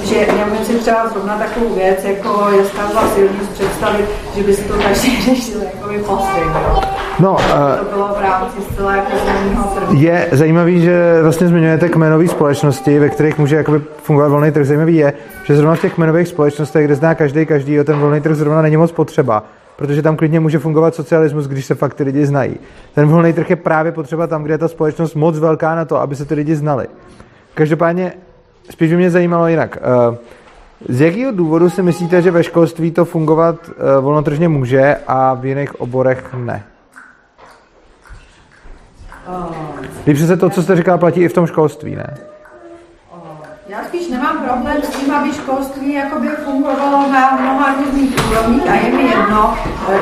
[SPEAKER 2] že já si třeba zrovna takovou věc, jako je stavba silnic představit, že by si to každý řešil jako poslim, jo.
[SPEAKER 1] No,
[SPEAKER 2] to bylo v rámci zcela jako
[SPEAKER 1] Je zajímavý, že vlastně zmiňujete kmenové společnosti, ve kterých může jakoby fungovat volný trh. Zajímavý je, že zrovna v těch kmenových společnostech, kde zná každý každý, ten volný trh zrovna není moc potřeba protože tam klidně může fungovat socialismus, když se fakt ty lidi znají. Ten volný trh je právě potřeba tam, kde je ta společnost moc velká na to, aby se ty lidi znali. Každopádně spíš by mě zajímalo jinak. Eh, z jakého důvodu si myslíte, že ve školství to fungovat eh, volnotržně může a v jiných oborech ne? Když se to, co jste říkal, platí i v tom školství, ne?
[SPEAKER 2] Já spíš nemám problém s tím, aby školství jakoby fungovalo na mnoha různých úrovních a je mi jedno,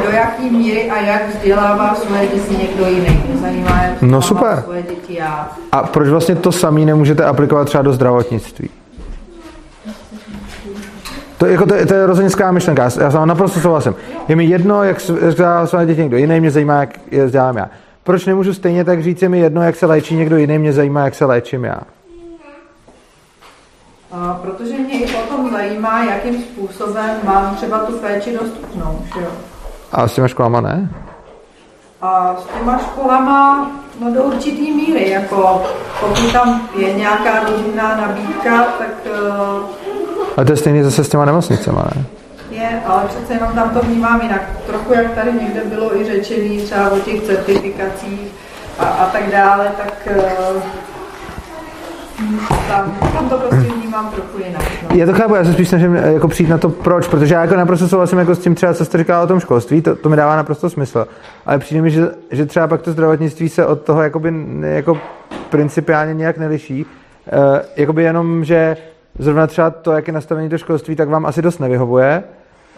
[SPEAKER 2] do jaký míry a jak vzdělává svoje děti někdo jiný. Mě zajímá, jak
[SPEAKER 1] no super.
[SPEAKER 2] svoje děti já.
[SPEAKER 1] A proč vlastně to samý nemůžete aplikovat třeba do zdravotnictví? To, jako to, to je rozenická myšlenka, já s naprosto souhlasím. Je mi jedno, jak vzdělává své děti někdo jiný, mě zajímá, jak je vzdělám já. Proč nemůžu stejně tak říct, je mi jedno, jak se léčí někdo jiný, mě zajímá, jak se léčím já
[SPEAKER 2] protože mě i potom zajímá, jakým způsobem mám třeba tu péči dostupnou. Že jo?
[SPEAKER 1] A s těma školama ne?
[SPEAKER 2] A s těma školama no do určitý míry, jako pokud tam je nějaká rozumná nabídka, tak... Uh,
[SPEAKER 1] Ale to je stejný zase s těma nemocnicema, ne?
[SPEAKER 2] Je, ale přece jenom tam to vnímám jinak. Trochu, jak tady někde bylo i řečený třeba o těch certifikacích a, a tak dále, tak uh, tam, tam to prostě vnímám trochu jinak. No.
[SPEAKER 1] Já to chápu, já se spíš snažím eh, jako přijít na to, proč, protože já jako naprosto souhlasím jako s tím třeba, co jste říkal o tom školství, to, to mi dává naprosto smysl. Ale přijde mi, že, že třeba pak to zdravotnictví se od toho jakoby, jako principiálně nějak neliší. E, jakoby jenom, že zrovna třeba to, jak je nastavení to školství, tak vám asi dost nevyhovuje.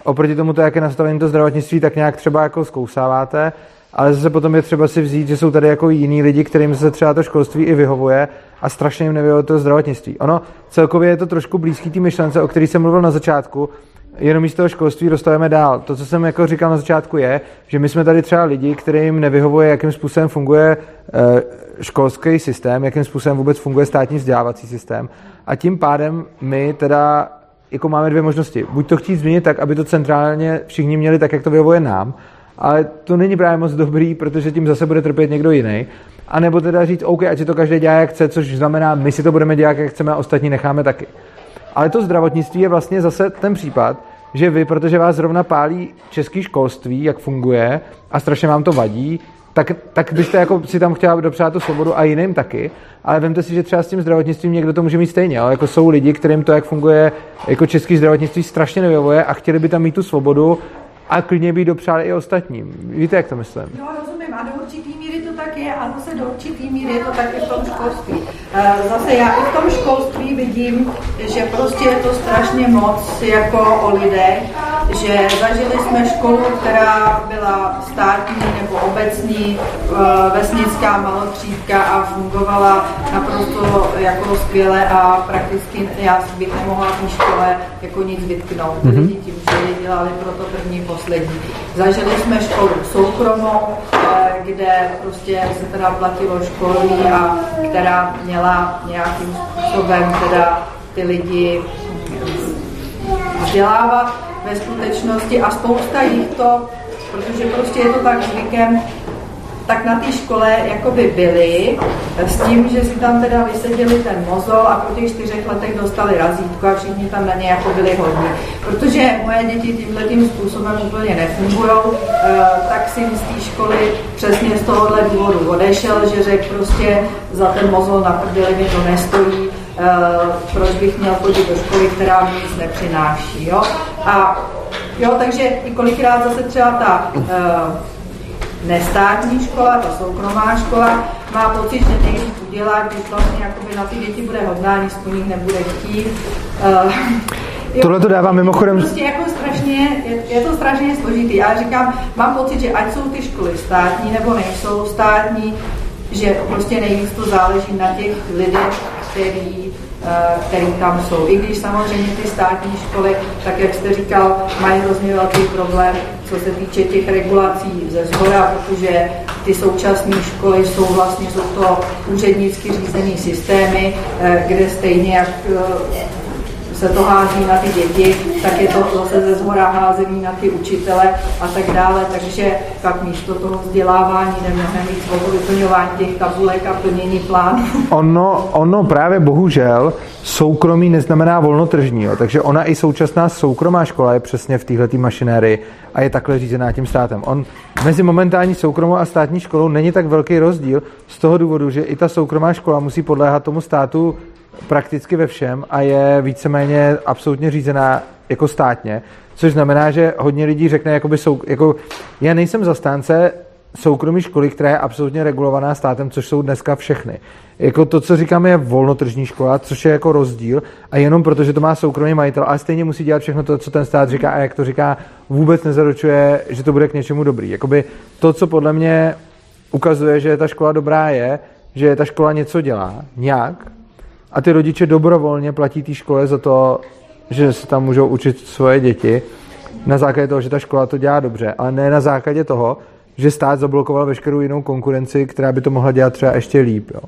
[SPEAKER 1] Oproti tomu to, jak je nastavení to zdravotnictví, tak nějak třeba jako zkousáváte ale zase potom je třeba si vzít, že jsou tady jako jiní lidi, kterým se třeba to školství i vyhovuje a strašně jim nevyhovuje to zdravotnictví. Ono celkově je to trošku blízký té myšlence, o který jsem mluvil na začátku, jenom místo toho školství dostáváme dál. To, co jsem jako říkal na začátku, je, že my jsme tady třeba lidi, kterým nevyhovuje, jakým způsobem funguje eh, školský systém, jakým způsobem vůbec funguje státní vzdělávací systém. A tím pádem my teda jako máme dvě možnosti. Buď to chtít změnit tak, aby to centrálně všichni měli tak, jak to vyhovuje nám, ale to není právě moc dobrý, protože tím zase bude trpět někdo jiný. A nebo teda říct, OK, ať si to každý dělá, jak chce, což znamená, my si to budeme dělat, jak chceme, a ostatní necháme taky. Ale to zdravotnictví je vlastně zase ten případ, že vy, protože vás zrovna pálí český školství, jak funguje, a strašně vám to vadí, tak, tak byste jako si tam chtěla dopřát tu svobodu a jiným taky, ale vemte si, že třeba s tím zdravotnictvím někdo to může mít stejně, ale jako jsou lidi, kterým to, jak funguje jako český zdravotnictví, strašně nevyhovuje a chtěli by tam mít tu svobodu a klidně by dopřáli i ostatním. Víte, jak to myslím?
[SPEAKER 2] No, rozumím. A do určitý míry to tak je a zase do určitý míry je to tak i v tom školství. Zase já i v tom školství vidím, že prostě je to strašně moc jako o lidech, že zažili jsme školu, která byla státní nebo obecní, eh, vesnická malotřídka a fungovala naprosto jako skvěle a prakticky já bych nemohla v té škole jako nic vytknout. Mm-hmm. Tím, že dělali proto první poslední. Zažili jsme školu soukromou, eh, kde prostě se teda platilo školní a která měla nějakým způsobem teda ty lidi vzdělávat ve skutečnosti a spousta jich to, protože prostě je to tak zvykem, tak na té škole jakoby byli s tím, že si tam teda vyseděli ten mozol a po těch čtyřech letech dostali razítko a všichni tam na ně jako byli hodní. Protože moje děti tímhle tím způsobem úplně nefungují, eh, tak si z té školy přesně z tohohle důvodu odešel, že řekl prostě za ten mozol na prdeli mi to nestojí, eh, proč bych měl chodit do školy, která mi nic nepřináší. Jo? A jo, takže i kolikrát zase třeba ta nestátní škola, ta soukromá škola, má pocit, že nejvíc udělá, když vlastně jakoby na ty děti bude hodná, nic po nich nebude chtít. Uh,
[SPEAKER 1] Tohle to dává mimochodem...
[SPEAKER 2] Prostě jako strašně, je, je to strašně složitý. Já říkám, mám pocit, že ať jsou ty školy státní nebo nejsou státní, že prostě nejvíc to záleží na těch lidech, který který tam jsou. I když samozřejmě ty státní školy, tak jak jste říkal, mají hrozně velký problém, co se týče těch regulací ze zhora, protože ty současné školy jsou vlastně jsou to úřednicky řízené systémy, eh, kde stejně jak eh, se to hází na ty děti, tak je to zase ze zhora házený na ty učitele a tak dále, takže tak místo toho vzdělávání nemůžeme mít svobodu vyplňování těch tabulek a plnění plánů.
[SPEAKER 1] Ono, ono právě bohužel soukromí neznamená volnotržní, jo. takže ona i současná soukromá škola je přesně v této mašinérii a je takhle řízená tím státem. On mezi momentální soukromou a státní školou není tak velký rozdíl z toho důvodu, že i ta soukromá škola musí podléhat tomu státu prakticky ve všem a je víceméně absolutně řízená jako státně, což znamená, že hodně lidí řekne, jakoby sou, jako, já nejsem zastánce soukromí školy, která je absolutně regulovaná státem, což jsou dneska všechny. Jako to, co říkáme, je volnotržní škola, což je jako rozdíl a jenom proto, že to má soukromý majitel, ale stejně musí dělat všechno to, co ten stát říká a jak to říká, vůbec nezaručuje, že to bude k něčemu dobrý. Jakoby to, co podle mě ukazuje, že ta škola dobrá je, že ta škola něco dělá, nějak, a ty rodiče dobrovolně platí té škole za to, že se tam můžou učit svoje děti na základě toho, že ta škola to dělá dobře, ale ne na základě toho, že stát zablokoval veškerou jinou konkurenci, která by to mohla dělat třeba ještě líp. Jo.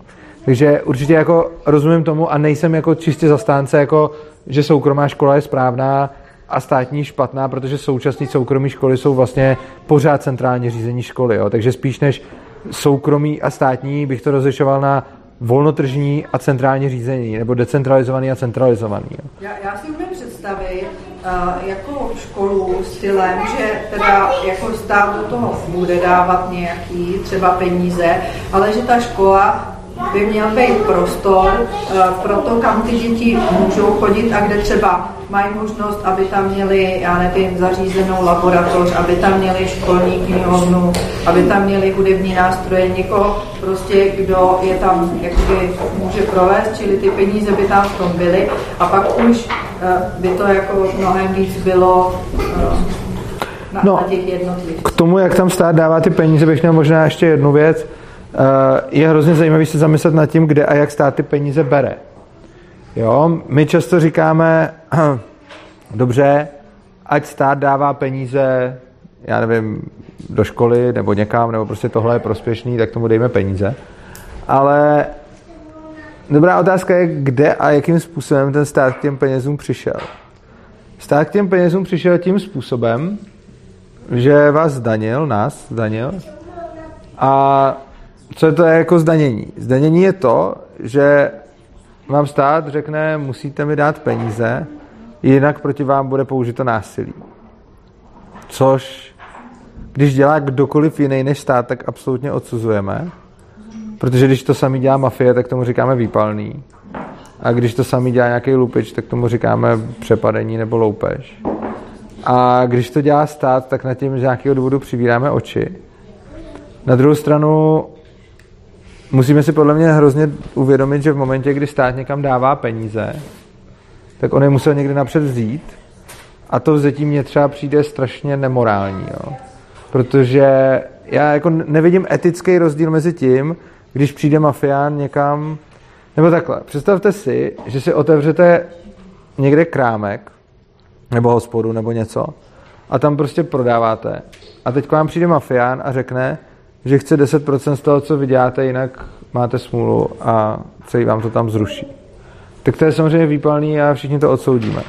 [SPEAKER 1] Takže určitě jako rozumím tomu a nejsem jako čistě zastánce, jako, že soukromá škola je správná a státní špatná, protože současné soukromé školy jsou vlastně pořád centrálně řízení školy. Jo. Takže spíš než soukromý a státní bych to rozlišoval na volnotržní a centrálně řízení, nebo decentralizovaný a centralizovaný.
[SPEAKER 2] Já, já si umím představit, uh, jako školu stylem, že teda jako stát do toho bude dávat nějaký třeba peníze, ale že ta škola by měl být prostor uh, pro to, kam ty děti můžou chodit a kde třeba mají možnost, aby tam měli, já nevím, zařízenou laboratoř, aby tam měli školní knihovnu, aby tam měli hudební nástroje, někoho prostě, kdo je tam jakoby může provést, čili ty peníze by tam v tom byly a pak už eh, by to jako mnohem víc bylo eh, na, no, na těch jednotlivcích.
[SPEAKER 1] K tomu, jak tam stát dává ty peníze, bych měl možná ještě jednu věc. Eh, je hrozně zajímavý se zamyslet nad tím, kde a jak stát ty peníze bere. Jo, my často říkáme, dobře, ať stát dává peníze, já nevím, do školy nebo někam, nebo prostě tohle je prospěšný, tak tomu dejme peníze. Ale dobrá otázka je, kde a jakým způsobem ten stát k těm penězům přišel. Stát k těm penězům přišel tím způsobem, že vás zdanil, nás zdanil. A co je to jako zdanění? Zdanění je to, že vám stát řekne, musíte mi dát peníze, jinak proti vám bude použito násilí. Což, když dělá kdokoliv jiný než stát, tak absolutně odsuzujeme. Protože když to sami dělá mafie, tak tomu říkáme výpalný. A když to sami dělá nějaký lupič, tak tomu říkáme přepadení nebo loupež. A když to dělá stát, tak nad tím z nějakého důvodu přivíráme oči. Na druhou stranu musíme si podle mě hrozně uvědomit, že v momentě, kdy stát někam dává peníze, tak on je musel někdy napřed vzít a to vzetí mě třeba přijde strašně nemorální, jo. Protože já jako nevidím etický rozdíl mezi tím, když přijde mafián někam, nebo takhle, představte si, že si otevřete někde krámek, nebo hospodu, nebo něco, a tam prostě prodáváte. A teď k vám přijde mafián a řekne, že chce 10% z toho, co vyděláte, jinak máte smůlu a celý vám to tam zruší. Tak to je samozřejmě výpalný a všichni to odsoudíme.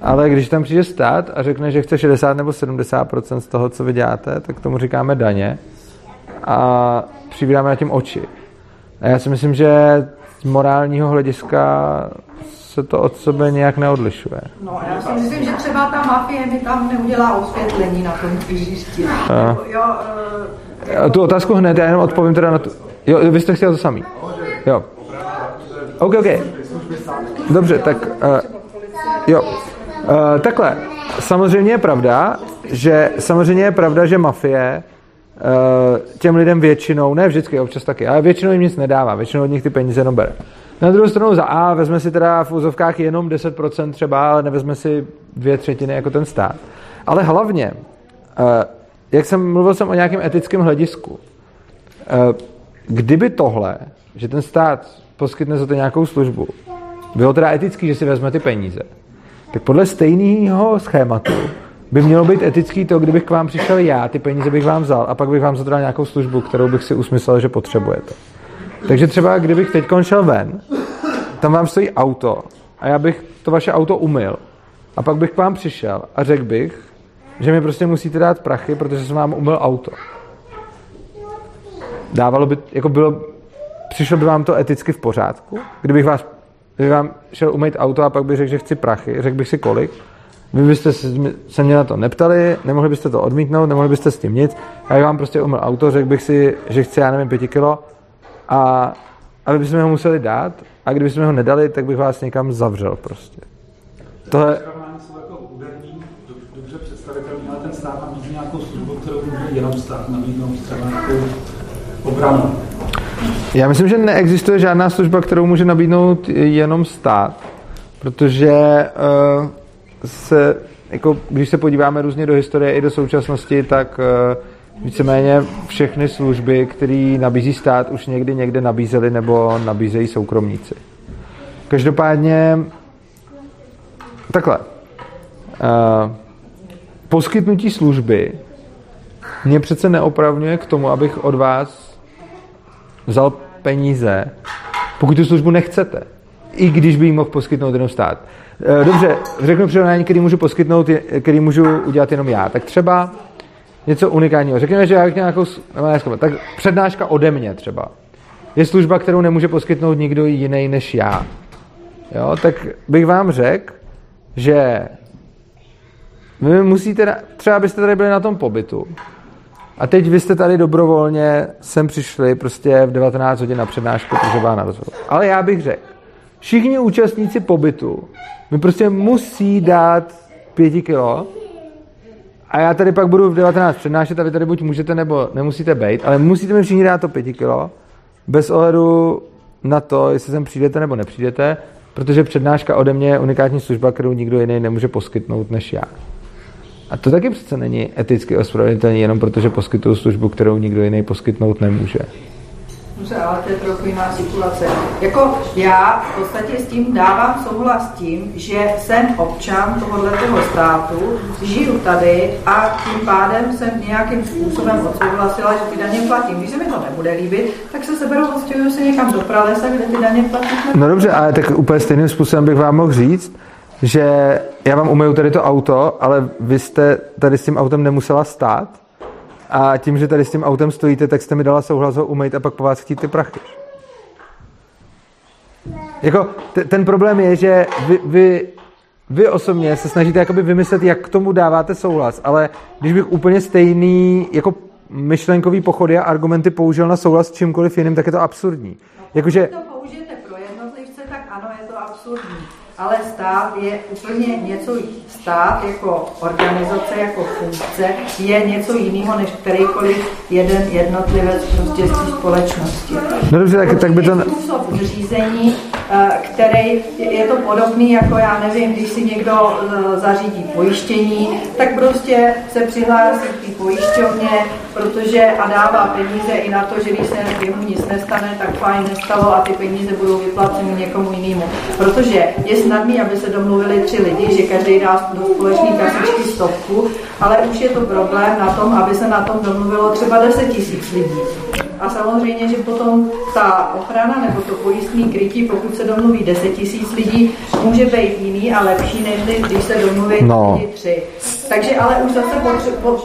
[SPEAKER 1] Ale když tam přijde stát a řekne, že chce 60 nebo 70% z toho, co vy děláte, tak tomu říkáme daně a přivíráme na tím oči. A já si myslím, že z morálního hlediska se to od sebe nějak neodlišuje.
[SPEAKER 2] No, já si myslím, že třeba ta mafie mi tam neudělá osvětlení na tom křižišti. Jo,
[SPEAKER 1] uh, tu otázku hned, já jenom odpovím teda na tu. Jo, vy jste chtěl to samý. Jo. OK, OK. Dobře, tak uh, jo. Uh, takhle, samozřejmě je pravda, že samozřejmě je pravda, že mafie uh, těm lidem většinou, ne vždycky, občas taky, ale většinou jim nic nedává, většinou od nich ty peníze jenom bere. Na druhou stranu za A vezme si teda v úzovkách jenom 10% třeba, ale nevezme si dvě třetiny jako ten stát. Ale hlavně, jak jsem mluvil jsem o nějakém etickém hledisku, uh, kdyby tohle, že ten stát poskytne za to nějakou službu, bylo teda etický, že si vezme ty peníze, tak podle stejného schématu by mělo být etický to, kdybych k vám přišel já, ty peníze bych vám vzal a pak bych vám zadal nějakou službu, kterou bych si usmyslel, že potřebujete. Takže třeba kdybych teď šel ven, tam vám stojí auto a já bych to vaše auto umyl a pak bych k vám přišel a řekl bych, že mi prostě musíte dát prachy, protože jsem vám umyl auto. Dávalo by, jako bylo, přišlo by vám to eticky v pořádku, kdybych vás Kdyby vám šel umýt auto a pak bych řekl, že chci prachy, řekl bych si kolik, vy byste se mě na to neptali, nemohli byste to odmítnout, nemohli byste s tím nic. Já bych vám prostě umyl auto, řekl bych si, že chci, já nevím, pěti kilo a, a vy bychom ho museli dát a kdybychom ho nedali, tak bych vás někam zavřel prostě.
[SPEAKER 5] Tohle... Jako dobře představitelný, ale ten stát nabízí nějakou službu, kterou může jenom stát nabídnout nějakou obranu
[SPEAKER 1] já myslím, že neexistuje žádná služba, kterou může nabídnout jenom stát, protože uh, se, jako, když se podíváme různě do historie i do současnosti, tak uh, víceméně všechny služby, které nabízí stát, už někdy někde nabízeli nebo nabízejí soukromníci. Každopádně takhle. Uh, poskytnutí služby mě přece neopravňuje k tomu, abych od vás vzal peníze, pokud tu službu nechcete. I když by jí mohl poskytnout jenom stát. Eh, dobře, řeknu přirovnání, který můžu poskytnout, který můžu udělat jenom já. Tak třeba něco unikátního. Řekněme, že já nějakou, tak přednáška ode mě třeba. Je služba, kterou nemůže poskytnout nikdo jiný než já. Jo, tak bych vám řekl, že vy musíte, třeba byste tady byli na tom pobytu a teď vy jste tady dobrovolně sem přišli prostě v 19 hodin na přednášku, protože byla na rozhovor. Ale já bych řekl, všichni účastníci pobytu mi prostě musí dát pěti kilo a já tady pak budu v 19 přednášet a vy tady buď můžete nebo nemusíte být, ale musíte mi všichni dát to pěti kilo bez ohledu na to, jestli sem přijdete nebo nepřijdete, protože přednáška ode mě je unikátní služba, kterou nikdo jiný nemůže poskytnout než já. A to taky přece není eticky ospravedlnitelné jenom protože poskytuju službu, kterou nikdo jiný poskytnout nemůže.
[SPEAKER 2] Dobře, ale to je trochu jiná situace. Jako já v podstatě s tím dávám souhlas tím, že jsem občan tohohle státu, žiju tady a tím pádem jsem nějakým způsobem odsouhlasila, že ty daně platím. Když se mi to nebude líbit, tak se seberu, odstěhuju se někam do pralesa, kde ty daně platím.
[SPEAKER 1] No dobře, ale tak úplně stejným způsobem bych vám mohl říct, že já vám umyju tady to auto, ale vy jste tady s tím autem nemusela stát a tím, že tady s tím autem stojíte, tak jste mi dala souhlas ho umýt a pak po vás chtít ty prachy. Jako, t- ten problém je, že vy, vy, vy osobně se snažíte jakoby vymyslet, jak k tomu dáváte souhlas, ale když bych úplně stejný jako myšlenkový pochody a argumenty použil na souhlas s čímkoliv jiným, tak je to absurdní. Jakože,
[SPEAKER 2] to použijete pro jednotlivce, tak ano, je to absurdní. Ale stát je úplně něco, stát jako organizace, jako funkce je něco jiného než kterýkoliv jeden jednotlivec prostě z té společnosti.
[SPEAKER 1] no dobře, tak, tak by to...
[SPEAKER 2] Způsob řízení, který je to podobný, jako já nevím, když si někdo eh, zařídí pojištění, tak prostě se přihlásí k té pojišťovně, protože a dává peníze i na to, že když se jemu nic nestane, tak fajn nestalo a ty peníze budou vyplaceny někomu jinému. Protože je snadný, aby se domluvili tři lidi, že každý dá do společné kasičky stovku, ale už je to problém na tom, aby se na tom domluvilo třeba 10 tisíc lidí. A samozřejmě, že potom ta ochrana nebo to pojistné krytí, pokud se domluví 10 tisíc lidí, může být jiný a lepší, než když se domluví
[SPEAKER 1] No.
[SPEAKER 2] tři. Takže ale už zase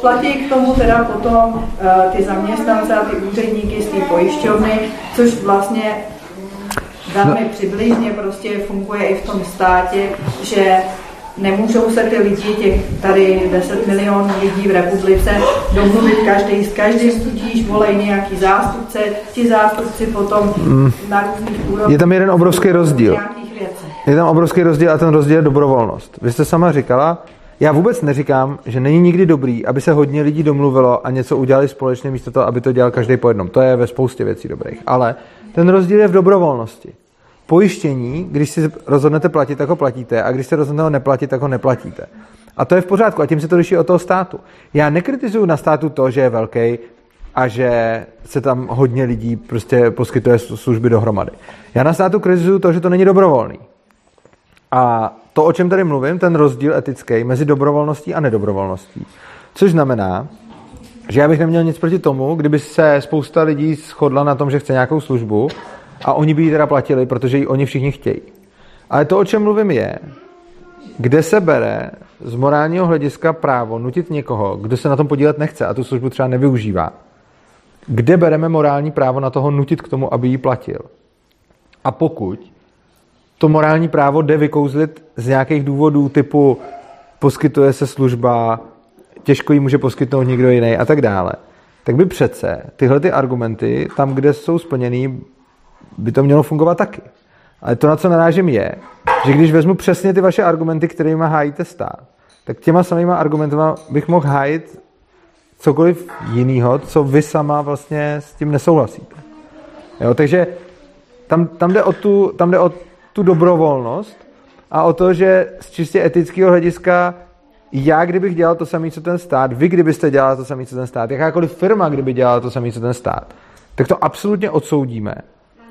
[SPEAKER 2] platí k tomu teda potom uh, ty zaměstnance a ty úředníky z té pojišťovny, což vlastně velmi přibližně prostě funguje i v tom státě, že nemůžou se ty lidi, těch tady 10 milionů lidí v republice, domluvit každý s každým, tudíž volej nějaký zástupce, ti zástupci potom na různých úrovních.
[SPEAKER 1] Je tam jeden obrovský rozdíl. Je tam obrovský rozdíl a ten rozdíl je dobrovolnost. Vy jste sama říkala, já vůbec neříkám, že není nikdy dobrý, aby se hodně lidí domluvilo a něco udělali společně místo toho, aby to dělal každý po jednom. To je ve spoustě věcí dobrých. Ale ten rozdíl je v dobrovolnosti. Pojištění, když si rozhodnete platit, tak ho platíte a když se rozhodnete ho neplatit, tak ho neplatíte. A to je v pořádku a tím se to liší od toho státu. Já nekritizuju na státu to, že je velký a že se tam hodně lidí prostě poskytuje služby dohromady. Já na státu kritizuju to, že to není dobrovolný. A to, o čem tady mluvím, ten rozdíl etický mezi dobrovolností a nedobrovolností. Což znamená, že já bych neměl nic proti tomu, kdyby se spousta lidí shodla na tom, že chce nějakou službu a oni by ji teda platili, protože ji oni všichni chtějí. Ale to, o čem mluvím, je, kde se bere z morálního hlediska právo nutit někoho, kdo se na tom podílet nechce a tu službu třeba nevyužívá. Kde bereme morální právo na toho nutit k tomu, aby ji platil? A pokud to morální právo jde vykouzlit z nějakých důvodů typu poskytuje se služba, těžko ji může poskytnout někdo jiný a tak dále, tak by přece tyhle ty argumenty, tam, kde jsou splněný, by to mělo fungovat taky. Ale to, na co narážím, je, že když vezmu přesně ty vaše argumenty, kterými hájíte stát, tak těma samýma argumentama bych mohl hájit cokoliv jiného, co vy sama vlastně s tím nesouhlasíte. Jo, takže tam, tam, jde o tu, tam jde o tu dobrovolnost a o to, že z čistě etického hlediska já, kdybych dělal to samé, co ten stát, vy, kdybyste dělal to samé, co ten stát, jakákoliv firma, kdyby dělala to samé, co ten stát, tak to absolutně odsoudíme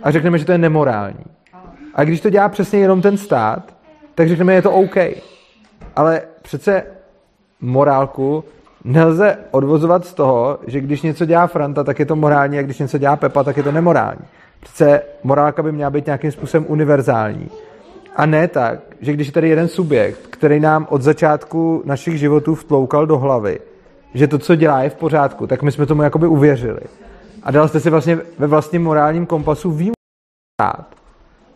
[SPEAKER 1] a řekneme, že to je nemorální. A když to dělá přesně jenom ten stát, tak řekneme, je to OK. Ale přece morálku nelze odvozovat z toho, že když něco dělá Franta, tak je to morální, a když něco dělá Pepa, tak je to nemorální. Přece morálka by měla být nějakým způsobem univerzální. A ne tak, že když je tady jeden subjekt, který nám od začátku našich životů vtloukal do hlavy, že to, co dělá, je v pořádku, tak my jsme tomu jakoby uvěřili. A dal jste si vlastně ve vlastním morálním kompasu výjimku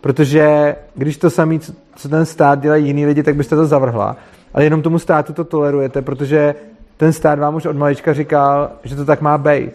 [SPEAKER 1] Protože když to samý, co ten stát dělají jiný lidi, tak byste to zavrhla. ale jenom tomu státu to tolerujete, protože ten stát vám už od malička říkal, že to tak má být.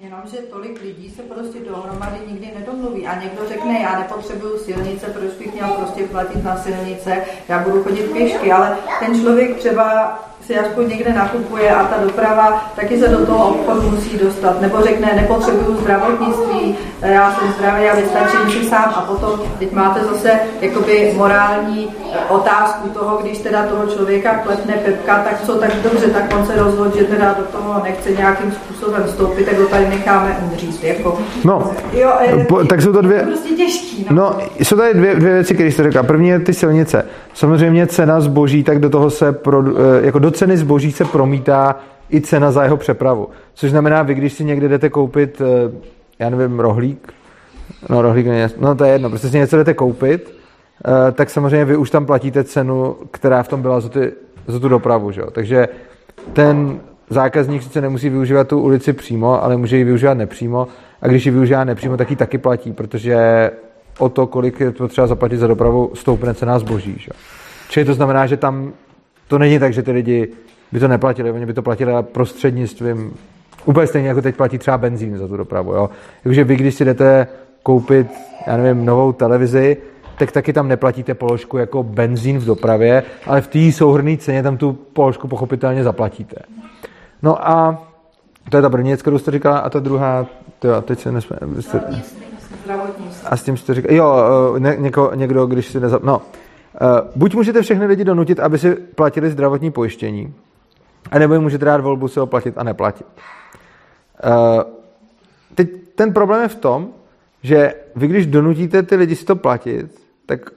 [SPEAKER 2] Jenomže tolik lidí se prostě dohromady nikdy nedomluví a někdo řekne, já nepotřebuju silnice, proč bych měl prostě platit na silnice, já budu chodit pěšky, ale ten člověk třeba si aspoň někde nakupuje a ta doprava taky se do toho obchodu musí dostat. Nebo řekne, nepotřebuju zdravotnictví, já jsem zdravý a vystačím si sám. A potom teď máte zase jakoby morální eh, otázku toho, když teda toho člověka klepne pepka, tak co, tak dobře, tak on se rozhodl, že teda do toho nechce nějakým způsobem vstoupit, tak ho tady necháme umřít. Jako.
[SPEAKER 1] No,
[SPEAKER 2] jo, je,
[SPEAKER 1] po, tak jsou to dvě...
[SPEAKER 2] Prostě těžký. No.
[SPEAKER 1] no, jsou tady dvě, dvě věci, které jste řekla. První je ty silnice. Samozřejmě cena zboží, tak do toho se, pro, eh, jako do ceny zboží se promítá i cena za jeho přepravu. Což znamená, vy když si někde jdete koupit, eh, já nevím, rohlík, no rohlík, no to je jedno, prostě si něco jdete koupit, eh, tak samozřejmě vy už tam platíte cenu, která v tom byla za, ty, za tu dopravu, že jo? Takže ten zákazník sice nemusí využívat tu ulici přímo, ale může ji využívat nepřímo a když ji využívá nepřímo, tak ji taky platí, protože o to, kolik je potřeba zaplatit za dopravu, stoupne cena zboží. Že? Čili to znamená, že tam to není tak, že ty lidi by to neplatili, oni by to platili prostřednictvím, úplně stejně jako teď platí třeba benzín za tu dopravu. Jo? Takže vy, když si jdete koupit, já nevím, novou televizi, tak taky tam neplatíte položku jako benzín v dopravě, ale v té souhrné ceně tam tu položku pochopitelně zaplatíte. No a to je ta první věc, kterou jste říkala, a ta druhá, to teď se nesmí... Jste... A s tím jste říkala, jo, eh, ně, něko, někdo, když si nezap... No, buď můžete všechny lidi donutit, aby si platili zdravotní pojištění, a nebo jim můžete dát volbu si ho platit a neplatit. Uh, teď ten problém je v tom, že vy když donutíte ty lidi si to platit, tak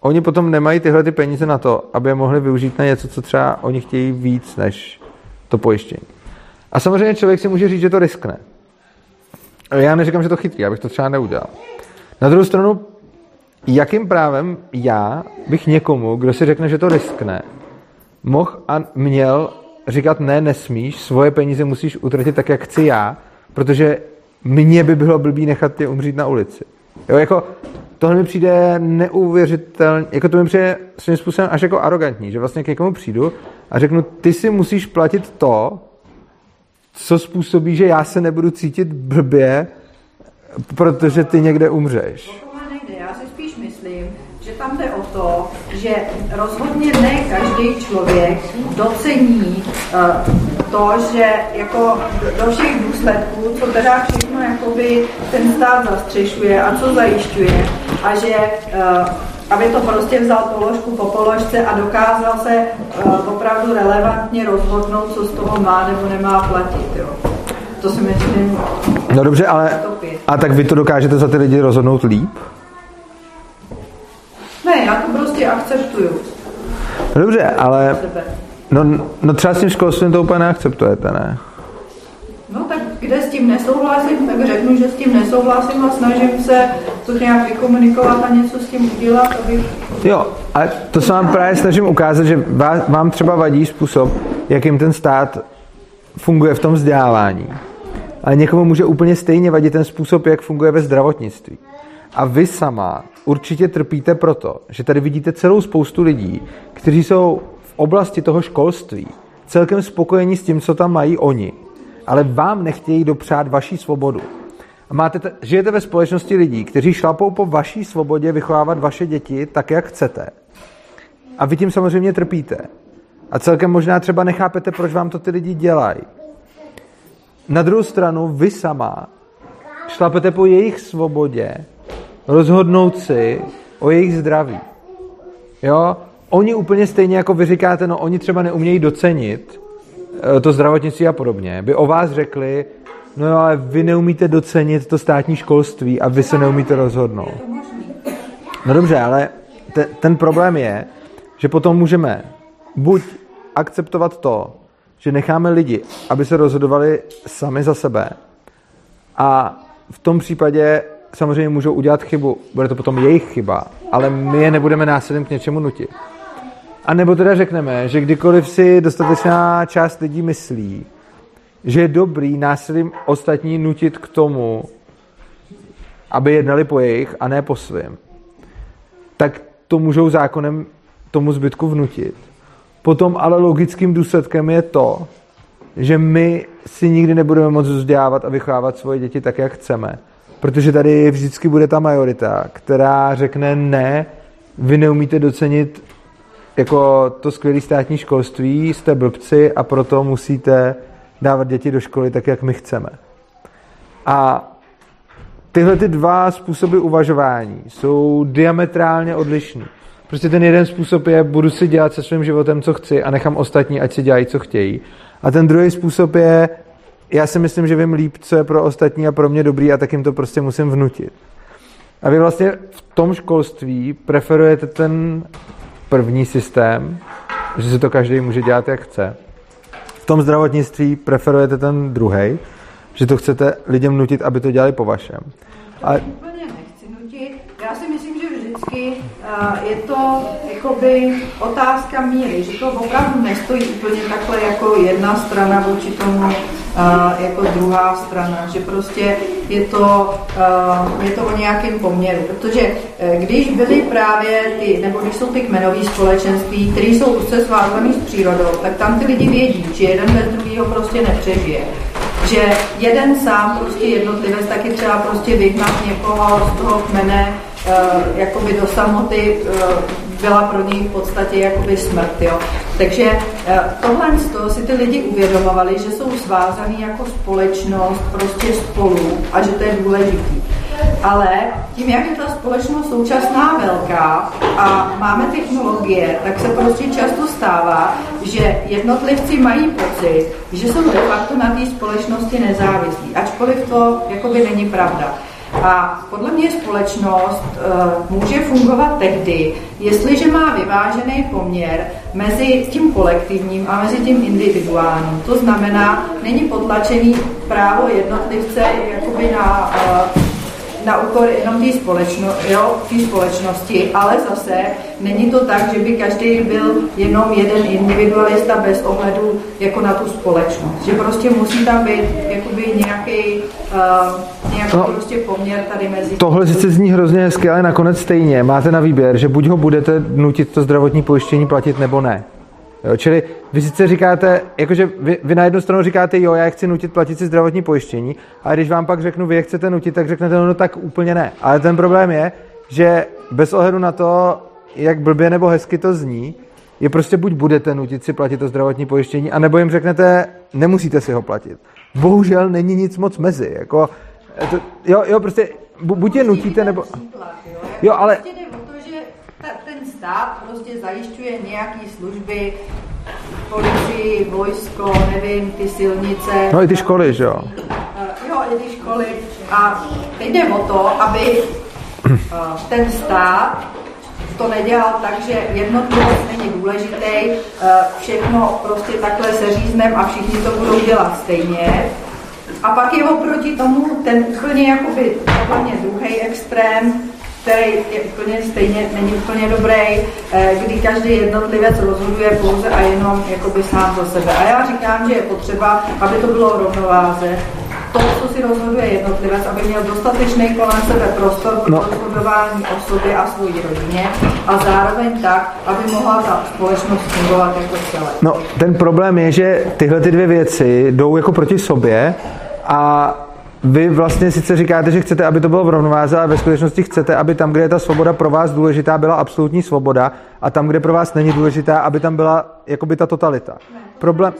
[SPEAKER 1] oni potom nemají tyhle ty peníze na to, aby je mohli využít na něco, co třeba oni chtějí víc než to pojištění. A samozřejmě člověk si může říct, že to riskne. Já neříkám, že to chytrý, já bych to třeba neudělal. Na druhou stranu jakým právem já bych někomu, kdo si řekne, že to riskne, mohl a měl říkat ne, nesmíš, svoje peníze musíš utratit tak, jak chci já, protože mně by bylo blbý nechat tě umřít na ulici. Jo, jako tohle mi přijde neuvěřitelně, jako to mi přijde svým způsobem až jako arrogantní, že vlastně k někomu přijdu a řeknu, ty si musíš platit to, co způsobí, že já se nebudu cítit blbě, protože ty někde umřeš
[SPEAKER 2] že tam jde o to, že rozhodně ne každý člověk docení uh, to, že jako do všech důsledků, co teda všechno jakoby ten stát zastřešuje a co zajišťuje a že uh, aby to prostě vzal položku po položce a dokázal se uh, opravdu relevantně rozhodnout, co z toho má nebo nemá platit. Jo. To si myslím.
[SPEAKER 1] No dobře, ale a tak vy to dokážete za ty lidi rozhodnout líp?
[SPEAKER 2] Ne, já to prostě akceptuju.
[SPEAKER 1] Dobře, ale no, no třeba s tím školstvím to úplně neakceptujete, ne?
[SPEAKER 2] No tak kde s tím nesouhlasím, tak řeknu, že s tím nesouhlasím a snažím se to nějak vykomunikovat a něco s tím udělat, aby...
[SPEAKER 1] Jo, a to se vám právě snažím ukázat, že vám třeba vadí způsob, jakým ten stát funguje v tom vzdělávání. Ale někomu může úplně stejně vadit ten způsob, jak funguje ve zdravotnictví. A vy sama určitě trpíte proto, že tady vidíte celou spoustu lidí, kteří jsou v oblasti toho školství celkem spokojení s tím, co tam mají oni, ale vám nechtějí dopřát vaší svobodu. A máte t- žijete ve společnosti lidí, kteří šlapou po vaší svobodě vychovávat vaše děti tak, jak chcete. A vy tím samozřejmě trpíte. A celkem možná třeba nechápete, proč vám to ty lidi dělají. Na druhou stranu, vy sama šlapete po jejich svobodě rozhodnout si o jejich zdraví. Jo? Oni úplně stejně jako vy říkáte, no oni třeba neumějí docenit eh, to zdravotnictví a podobně, by o vás řekli, no jo, ale vy neumíte docenit to státní školství a vy se neumíte rozhodnout. No dobře, ale te, ten problém je, že potom můžeme buď akceptovat to, že necháme lidi, aby se rozhodovali sami za sebe a v tom případě samozřejmě můžou udělat chybu, bude to potom jejich chyba, ale my je nebudeme násilím k něčemu nutit. A nebo teda řekneme, že kdykoliv si dostatečná část lidí myslí, že je dobrý násilím ostatní nutit k tomu, aby jednali po jejich a ne po svém, tak to můžou zákonem tomu zbytku vnutit. Potom ale logickým důsledkem je to, že my si nikdy nebudeme moct vzdělávat a vychovávat svoje děti tak, jak chceme. Protože tady vždycky bude ta majorita, která řekne ne, vy neumíte docenit jako to skvělé státní školství, jste blbci a proto musíte dávat děti do školy tak, jak my chceme. A tyhle ty dva způsoby uvažování jsou diametrálně odlišný. Prostě ten jeden způsob je, budu si dělat se svým životem, co chci a nechám ostatní, ať si dělají, co chtějí. A ten druhý způsob je, já si myslím, že vím líp, co je pro ostatní a pro mě dobrý a tak jim to prostě musím vnutit. A vy vlastně v tom školství preferujete ten první systém, že si to každý může dělat, jak chce. V tom zdravotnictví preferujete ten druhý, že to chcete lidem nutit, aby to dělali po vašem.
[SPEAKER 2] A... Já si myslím, že vždycky je to jakoby otázka míry, že to opravdu nestojí úplně takhle jako jedna strana vůči tomu jako druhá strana, že prostě je to, je to o nějakém poměru, protože uh, když byly právě ty, nebo když jsou ty kmenové společenství, které jsou úzce svázané s přírodou, tak tam ty lidi vědí, že jeden bez druhého prostě nepřežije. Že jeden sám prostě jednotlivec taky třeba prostě vyhnat někoho z toho kmene jakoby do samoty uh, byla pro něj v podstatě jakoby smrt. Jo. Takže uh, tohle z toho si ty lidi uvědomovali, že jsou svázaný jako společnost prostě spolu a že to je důležitý ale tím, jak je ta společnost současná velká a máme technologie, tak se prostě často stává, že jednotlivci mají pocit, že jsou de facto na té společnosti nezávislí, ačkoliv to jakoby není pravda. A podle mě společnost uh, může fungovat tehdy, jestliže má vyvážený poměr mezi tím kolektivním a mezi tím individuálním. To znamená, není potlačený právo jednotlivce jakoby na uh, na úkor jenom té společno, společnosti, ale zase není to tak, že by každý byl jenom jeden individualista bez ohledu jako na tu společnost. Že prostě musí tam být jakoby nějaký, uh, nějaký no, prostě poměr tady mezi...
[SPEAKER 1] Tohle sice zní hrozně hezky, ale nakonec stejně máte na výběr, že buď ho budete nutit to zdravotní pojištění platit nebo ne. Jo, čili vy sice říkáte, jakože vy, vy na jednu stranu říkáte, jo, já chci nutit platit si zdravotní pojištění, a když vám pak řeknu, vy je chcete nutit, tak řeknete, no, no tak úplně ne. Ale ten problém je, že bez ohledu na to, jak blbě nebo hezky to zní, je prostě buď budete nutit si platit to zdravotní pojištění, anebo jim řeknete, nemusíte si ho platit. Bohužel není nic moc mezi. Jako, to, jo, jo, prostě buď je nutíte, nebo...
[SPEAKER 2] Jo, ale ten stát prostě zajišťuje nějaké služby, policii, vojsko, nevím, ty silnice.
[SPEAKER 1] No i ty školy, že jo?
[SPEAKER 2] Uh, jo, i ty školy. A teď jde o to, aby uh, ten stát to nedělal tak, že jednotlivec není důležitý, uh, všechno prostě takhle se říznem a všichni to budou dělat stejně. A pak je oproti tomu ten úplně jakoby úplně druhý extrém, který je úplně stejně, není úplně dobrý, eh, kdy každý jednotlivec rozhoduje pouze a jenom jakoby sám za sebe. A já říkám, že je potřeba, aby to bylo rovnováze, to, co si rozhoduje jednotlivec, aby měl dostatečný kolem sebe prostor pro no. rozhodování o sobě a svojí rodině a zároveň tak, aby mohla ta společnost fungovat jako celé.
[SPEAKER 1] No, ten problém je, že tyhle ty dvě věci jdou jako proti sobě a vy vlastně sice říkáte, že chcete, aby to bylo v rovnováze, ale ve skutečnosti chcete, aby tam, kde je ta svoboda pro vás důležitá, byla absolutní svoboda a tam, kde pro vás není důležitá, aby tam byla jakoby ta totalita. Problém...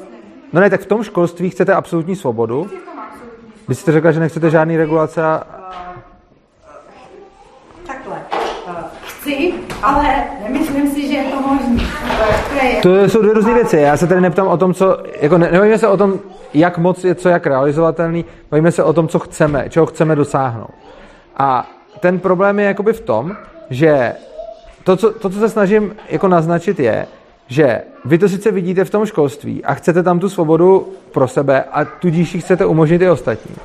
[SPEAKER 1] No ne, tak v tom školství chcete absolutní svobodu. Vy jste řekla, že nechcete žádný regulace a...
[SPEAKER 2] Takhle. Chci, ale nemyslím si, že je to možné.
[SPEAKER 1] To jsou dvě různé věci. Já se tady neptám o tom, co... Jako ne, se o tom, jak moc je co jak realizovatelný, bavíme se o tom, co chceme, čeho chceme dosáhnout. A ten problém je jakoby v tom, že to, co, to, co se snažím jako naznačit, je, že vy to sice vidíte v tom školství a chcete tam tu svobodu pro sebe a tudíž ji chcete umožnit i ostatním.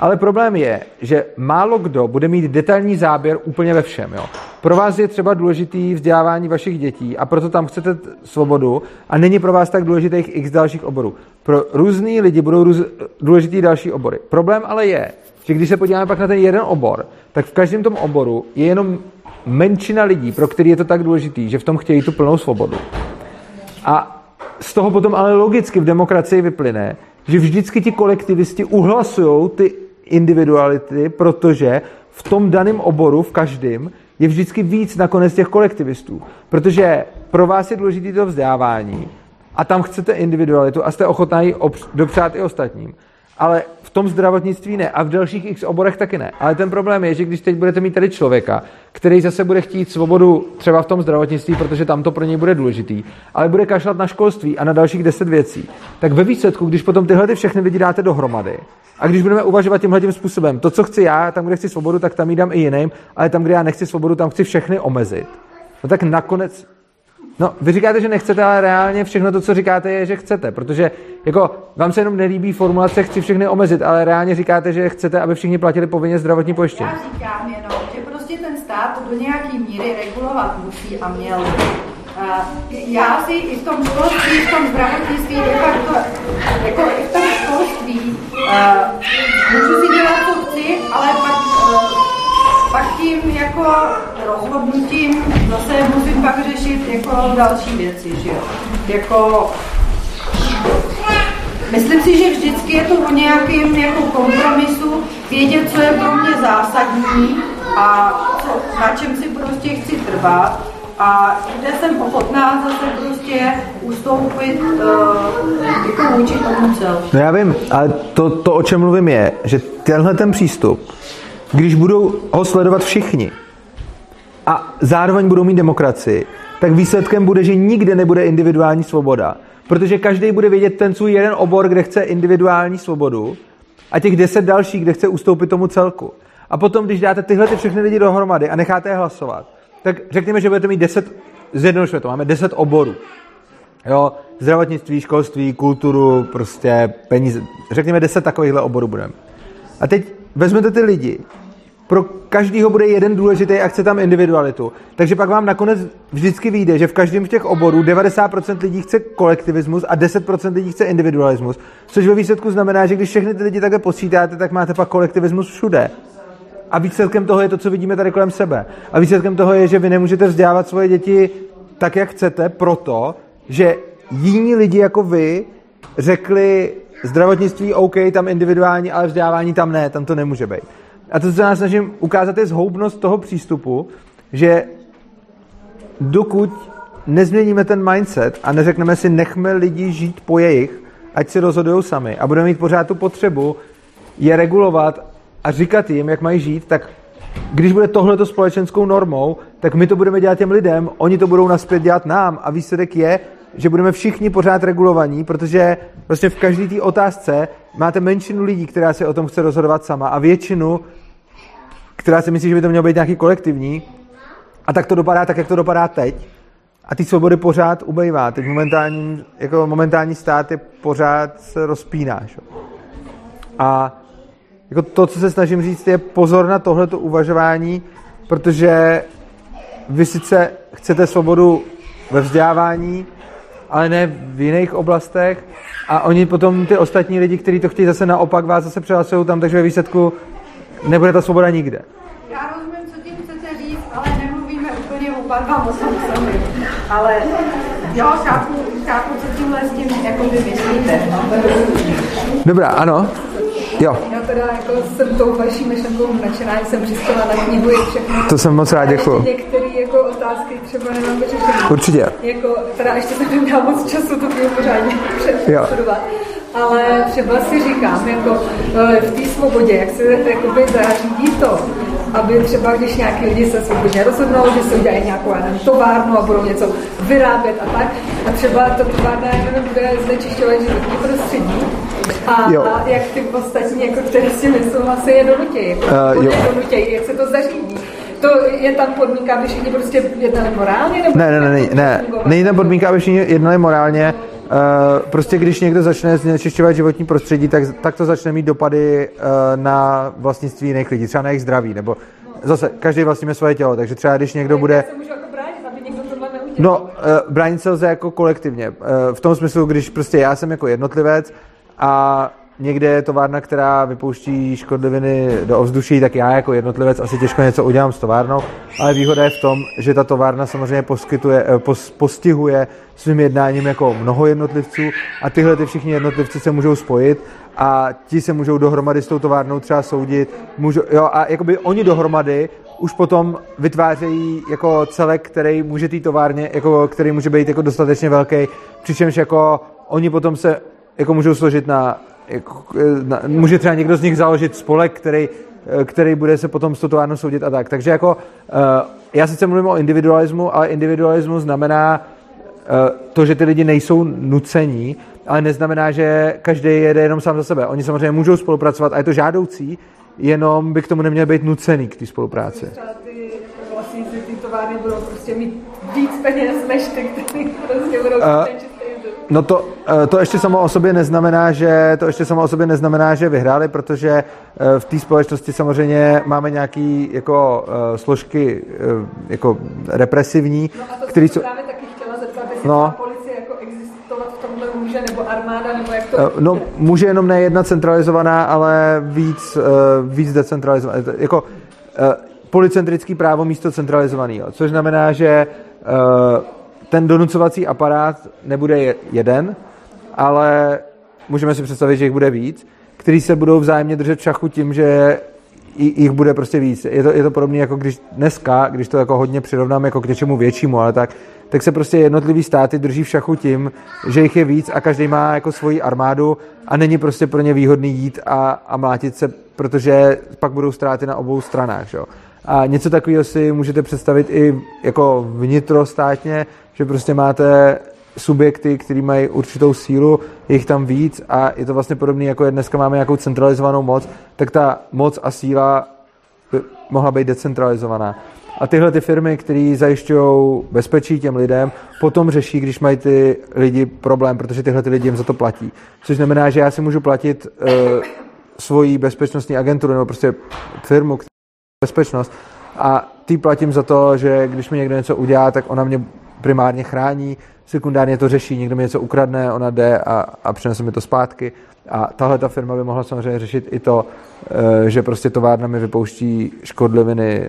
[SPEAKER 1] Ale problém je, že málo kdo bude mít detailní záběr úplně ve všem. Jo. Pro vás je třeba důležitý vzdělávání vašich dětí a proto tam chcete svobodu a není pro vás tak důležitých x dalších oborů. Pro různý lidi budou růz, důležitý další obory. Problém ale je, že když se podíváme pak na ten jeden obor, tak v každém tom oboru je jenom menšina lidí, pro který je to tak důležitý, že v tom chtějí tu plnou svobodu. A z toho potom ale logicky v demokracii vyplyne, že vždycky ti kolektivisti uhlasují ty individuality, protože v tom daném oboru, v každém, je vždycky víc nakonec těch kolektivistů. Protože pro vás je důležité to vzdělávání a tam chcete individualitu a jste ochotná ji dopřát i ostatním. Ale v tom zdravotnictví ne a v dalších x oborech taky ne. Ale ten problém je, že když teď budete mít tady člověka, který zase bude chtít svobodu třeba v tom zdravotnictví, protože tam to pro něj bude důležitý, ale bude kašlat na školství a na dalších deset věcí, tak ve výsledku, když potom tyhle ty všechny lidi dáte dohromady, a když budeme uvažovat tímhle tím způsobem, to, co chci já, tam, kde chci svobodu, tak tam jí dám i jiným, ale tam, kde já nechci svobodu, tam chci všechny omezit. No tak nakonec No, vy říkáte, že nechcete, ale reálně všechno to, co říkáte, je, že chcete, protože jako vám se jenom nelíbí formulace, chci všechny omezit, ale reálně říkáte, že chcete, aby všichni platili povinně zdravotní pojištění.
[SPEAKER 2] Já říkám jenom, že prostě ten stát do nějaký míry regulovat musí a měl. Já si i v tom školství, v tom zdravotnictví, to, jako i v tom školství, můžu si dělat, co chci, ale pak tím jako rozhodnutím zase musím pak řešit jako další věci, že jo. Jako Myslím si, že vždycky je to o nějakém jako kompromisu, vědět, co je pro mě zásadní a co, na čem si prostě chci trvat a kde jsem ochotná zase prostě ustoupit uh, jako vůči tomu celku.
[SPEAKER 1] No já vím, ale to, to, o čem mluvím je, že tenhle ten přístup když budou ho sledovat všichni a zároveň budou mít demokracii, tak výsledkem bude, že nikde nebude individuální svoboda. Protože každý bude vědět ten svůj jeden obor, kde chce individuální svobodu a těch deset dalších, kde chce ustoupit tomu celku. A potom, když dáte tyhle ty všechny lidi dohromady a necháte je hlasovat, tak řekněme, že budete mít deset, zjednodušme to, máme deset oborů. Jo, zdravotnictví, školství, kulturu, prostě peníze. Řekněme, deset takovýchhle oborů budeme. A teď vezmete ty lidi, pro každýho bude jeden důležitý a chce tam individualitu. Takže pak vám nakonec vždycky vyjde, že v každém z těch oborů 90% lidí chce kolektivismus a 10% lidí chce individualismus. Což ve výsledku znamená, že když všechny ty lidi takhle posítáte, tak máte pak kolektivismus všude. A výsledkem toho je to, co vidíme tady kolem sebe. A výsledkem toho je, že vy nemůžete vzdělávat svoje děti tak, jak chcete, proto, že jiní lidi jako vy řekli, zdravotnictví OK, tam individuální, ale vzdělávání tam ne, tam to nemůže být. A to, co já snažím ukázat, je zhoubnost toho přístupu, že dokud nezměníme ten mindset a neřekneme si, nechme lidi žít po jejich, ať si rozhodují sami a budeme mít pořád tu potřebu je regulovat a říkat jim, jak mají žít, tak když bude tohleto společenskou normou, tak my to budeme dělat těm lidem, oni to budou naspět dělat nám a výsledek je, že budeme všichni pořád regulovaní, protože prostě v každé té otázce máte menšinu lidí, která se o tom chce rozhodovat sama a většinu, která si myslí, že by to mělo být nějaký kolektivní a tak to dopadá tak, jak to dopadá teď. A ty svobody pořád ubejvá. Teď momentální, jako momentální stát je pořád se rozpíná. Šo? A jako to, co se snažím říct, je pozor na tohleto uvažování, protože vy sice chcete svobodu ve vzdělávání, ale ne v jiných oblastech. A oni potom, ty ostatní lidi, kteří to chtějí zase naopak, vás zase přehlasují tam, takže ve výsledku nebude ta svoboda nikde.
[SPEAKER 2] Já rozumím, co tím chcete říct, ale nemluvíme úplně oba dva o sami. Ale jo, chápu, chápu, co tímhle s tím jako vy myslíte.
[SPEAKER 1] Dobrá, ano. Jo.
[SPEAKER 2] Já teda jako jsem tou vaší myšlenkou nadšená, jsem přispěla na knihu je všechno.
[SPEAKER 1] To jsem moc rád, děkuji.
[SPEAKER 2] Některé jako otázky třeba nemám vyřešené.
[SPEAKER 1] Určitě.
[SPEAKER 2] Jako, teda ještě jsem neměla moc času to knihu pořádně přestudovat. Ale třeba si říkám, jako eh, v té svobodě, jak se jakoby zařídí to, aby třeba, když nějaký lidi se svobodně rozhodnou, že se udělají nějakou nevím, továrnu a budou něco vyrábět a tak, a třeba to továrna bude znečišťovat životní prostředí, a, jo. a jak ty ostatní, jako které si nesouhlasí, je donutějí. Jako, uh, jo. donutějí, jak se to zařídí. To je tam podmínka, aby všichni prostě jednali morálně? Nebo
[SPEAKER 1] ne, ne, ne, ne, ne. Není tam podmínka, aby všichni jednali morálně. Uh, prostě když někdo začne znečišťovat životní prostředí, tak, tak to začne mít dopady uh, na vlastnictví jiných lidí, třeba na jejich zdraví, nebo zase každý vlastníme svoje tělo, takže třeba když někdo bude... No, uh, bránit se lze jako kolektivně. Uh, v tom smyslu, když prostě já jsem jako jednotlivec a někde je továrna, která vypouští škodliviny do ovzduší, tak já jako jednotlivec asi těžko něco udělám s továrnou, ale výhoda je v tom, že ta továrna samozřejmě poskytuje, eh, pos, postihuje svým jednáním jako mnoho jednotlivců a tyhle ty všichni jednotlivci se můžou spojit a ti se můžou dohromady s tou továrnou třeba soudit, můžou, jo, a jakoby oni dohromady už potom vytvářejí jako celek, který může té továrně, jako, který může být jako dostatečně velký, přičemž jako oni potom se jako můžou složit na, jako, na může třeba někdo z nich založit spolek, který, který bude se potom s tou továrnou soudit a tak. Takže jako uh, já sice mluvím o individualismu, ale individualismus znamená uh, to, že ty lidi nejsou nucení, ale neznamená, že každý jede jenom sám za sebe. Oni samozřejmě můžou spolupracovat a je to žádoucí, jenom by k tomu neměl být nucený k té spolupráci.
[SPEAKER 2] Třeba ty vlastníci ty továrny budou prostě mít víc peněz než ty, kteří prostě budou uh,
[SPEAKER 1] No to, to ještě samo o sobě neznamená, že to ještě samo o sobě neznamená, že vyhráli, protože v té společnosti samozřejmě máme nějaké jako složky jako represivní,
[SPEAKER 2] no a to
[SPEAKER 1] který
[SPEAKER 2] jsou... právě taky chtěla zeptat, jestli
[SPEAKER 1] no.
[SPEAKER 2] policie jako existovat v tomhle může, nebo armáda, nebo jak to...
[SPEAKER 1] No může jenom ne jedna centralizovaná, ale víc, víc decentralizovaná. Jako policentrický právo místo centralizovaného, což znamená, že ten donucovací aparát nebude jeden, ale můžeme si představit, že jich bude víc, který se budou vzájemně držet v šachu tím, že jich bude prostě víc. Je to, je to podobné jako když dneska, když to jako hodně přirovnám jako k něčemu většímu, ale tak, tak se prostě jednotlivý státy drží v šachu tím, že jich je víc a každý má jako svoji armádu a není prostě pro ně výhodný jít a, a mlátit se, protože pak budou ztráty na obou stranách. Že? A něco takového si můžete představit i jako vnitrostátně, že prostě máte subjekty, které mají určitou sílu, je jich tam víc a je to vlastně podobné, jako je dneska máme nějakou centralizovanou moc, tak ta moc a síla by mohla být decentralizovaná. A tyhle ty firmy, které zajišťují bezpečí těm lidem, potom řeší, když mají ty lidi problém, protože tyhle ty lidi jim za to platí. Což znamená, že já si můžu platit uh, svoji bezpečnostní agenturu nebo prostě firmu, bezpečnost a ty platím za to, že když mi někdo něco udělá, tak ona mě primárně chrání, sekundárně to řeší, někdo mi něco ukradne, ona jde a, a přinese mi to zpátky. A tahle ta firma by mohla samozřejmě řešit i to, eh, že prostě továrna mi vypouští škodliviny eh,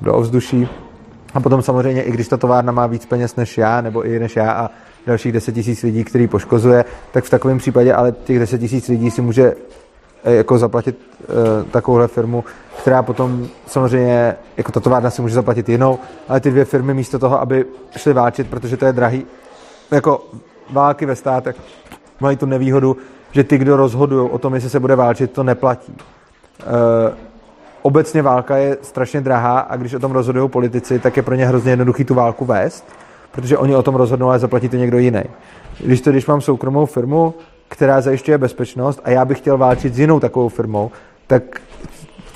[SPEAKER 1] do ovzduší. A potom samozřejmě, i když ta továrna má víc peněz než já, nebo i než já a dalších 10 tisíc lidí, který poškozuje, tak v takovém případě ale těch 10 tisíc lidí si může eh, jako zaplatit uh, takovouhle firmu která potom samozřejmě, jako ta továrna si může zaplatit jinou, ale ty dvě firmy místo toho, aby šly válčit, protože to je drahý, jako války ve státech mají tu nevýhodu, že ty, kdo rozhodují o tom, jestli se bude válčit, to neplatí. E, obecně válka je strašně drahá a když o tom rozhodují politici, tak je pro ně hrozně jednoduchý tu válku vést, protože oni o tom rozhodnou, ale zaplatí to někdo jiný. Když to, když mám soukromou firmu, která zajišťuje bezpečnost a já bych chtěl válčit s jinou takovou firmou, tak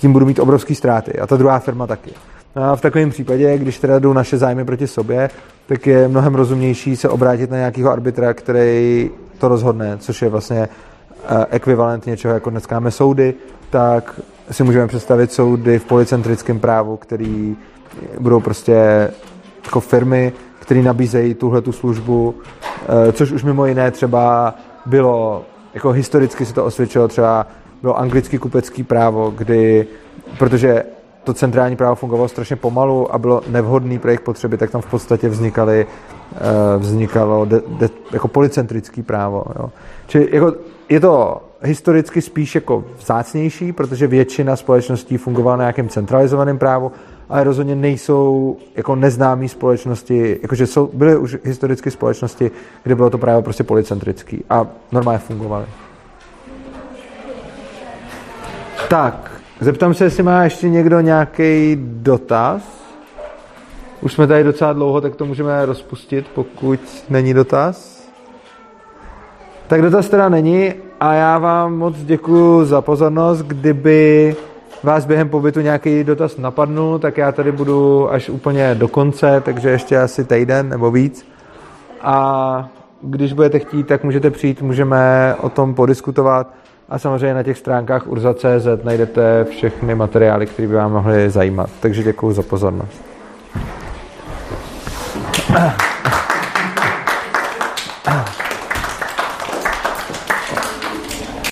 [SPEAKER 1] tím budu mít obrovské ztráty. A ta druhá firma taky. A v takovém případě, když teda jdou naše zájmy proti sobě, tak je mnohem rozumnější se obrátit na nějakého arbitra, který to rozhodne, což je vlastně eh, ekvivalent něčeho, jako dneska máme soudy, tak si můžeme představit soudy v policentrickém právu, který budou prostě jako firmy, které nabízejí tuhle tu službu, eh, což už mimo jiné třeba bylo, jako historicky si to osvědčilo třeba bylo anglický kupecký právo, kdy, protože to centrální právo fungovalo strašně pomalu a bylo nevhodné pro jejich potřeby, tak tam v podstatě vznikaly, eh, vznikalo de, de, jako policentrický právo. Jo. Čili jako, je to historicky spíš jako vzácnější, protože většina společností fungovala na nějakém centralizovaném právu, ale rozhodně nejsou jako neznámé společnosti, jakože jsou, byly už historicky společnosti, kde bylo to právo prostě policentrický a normálně fungovaly. Tak, zeptám se, jestli má ještě někdo nějaký dotaz. Už jsme tady docela dlouho, tak to můžeme rozpustit, pokud není dotaz. Tak dotaz teda není a já vám moc děkuji za pozornost. Kdyby vás během pobytu nějaký dotaz napadnul, tak já tady budu až úplně do konce, takže ještě asi týden nebo víc. A když budete chtít, tak můžete přijít, můžeme o tom podiskutovat. A samozřejmě na těch stránkách urza.cz najdete všechny materiály, které by vám mohly zajímat. Takže děkuji za pozornost.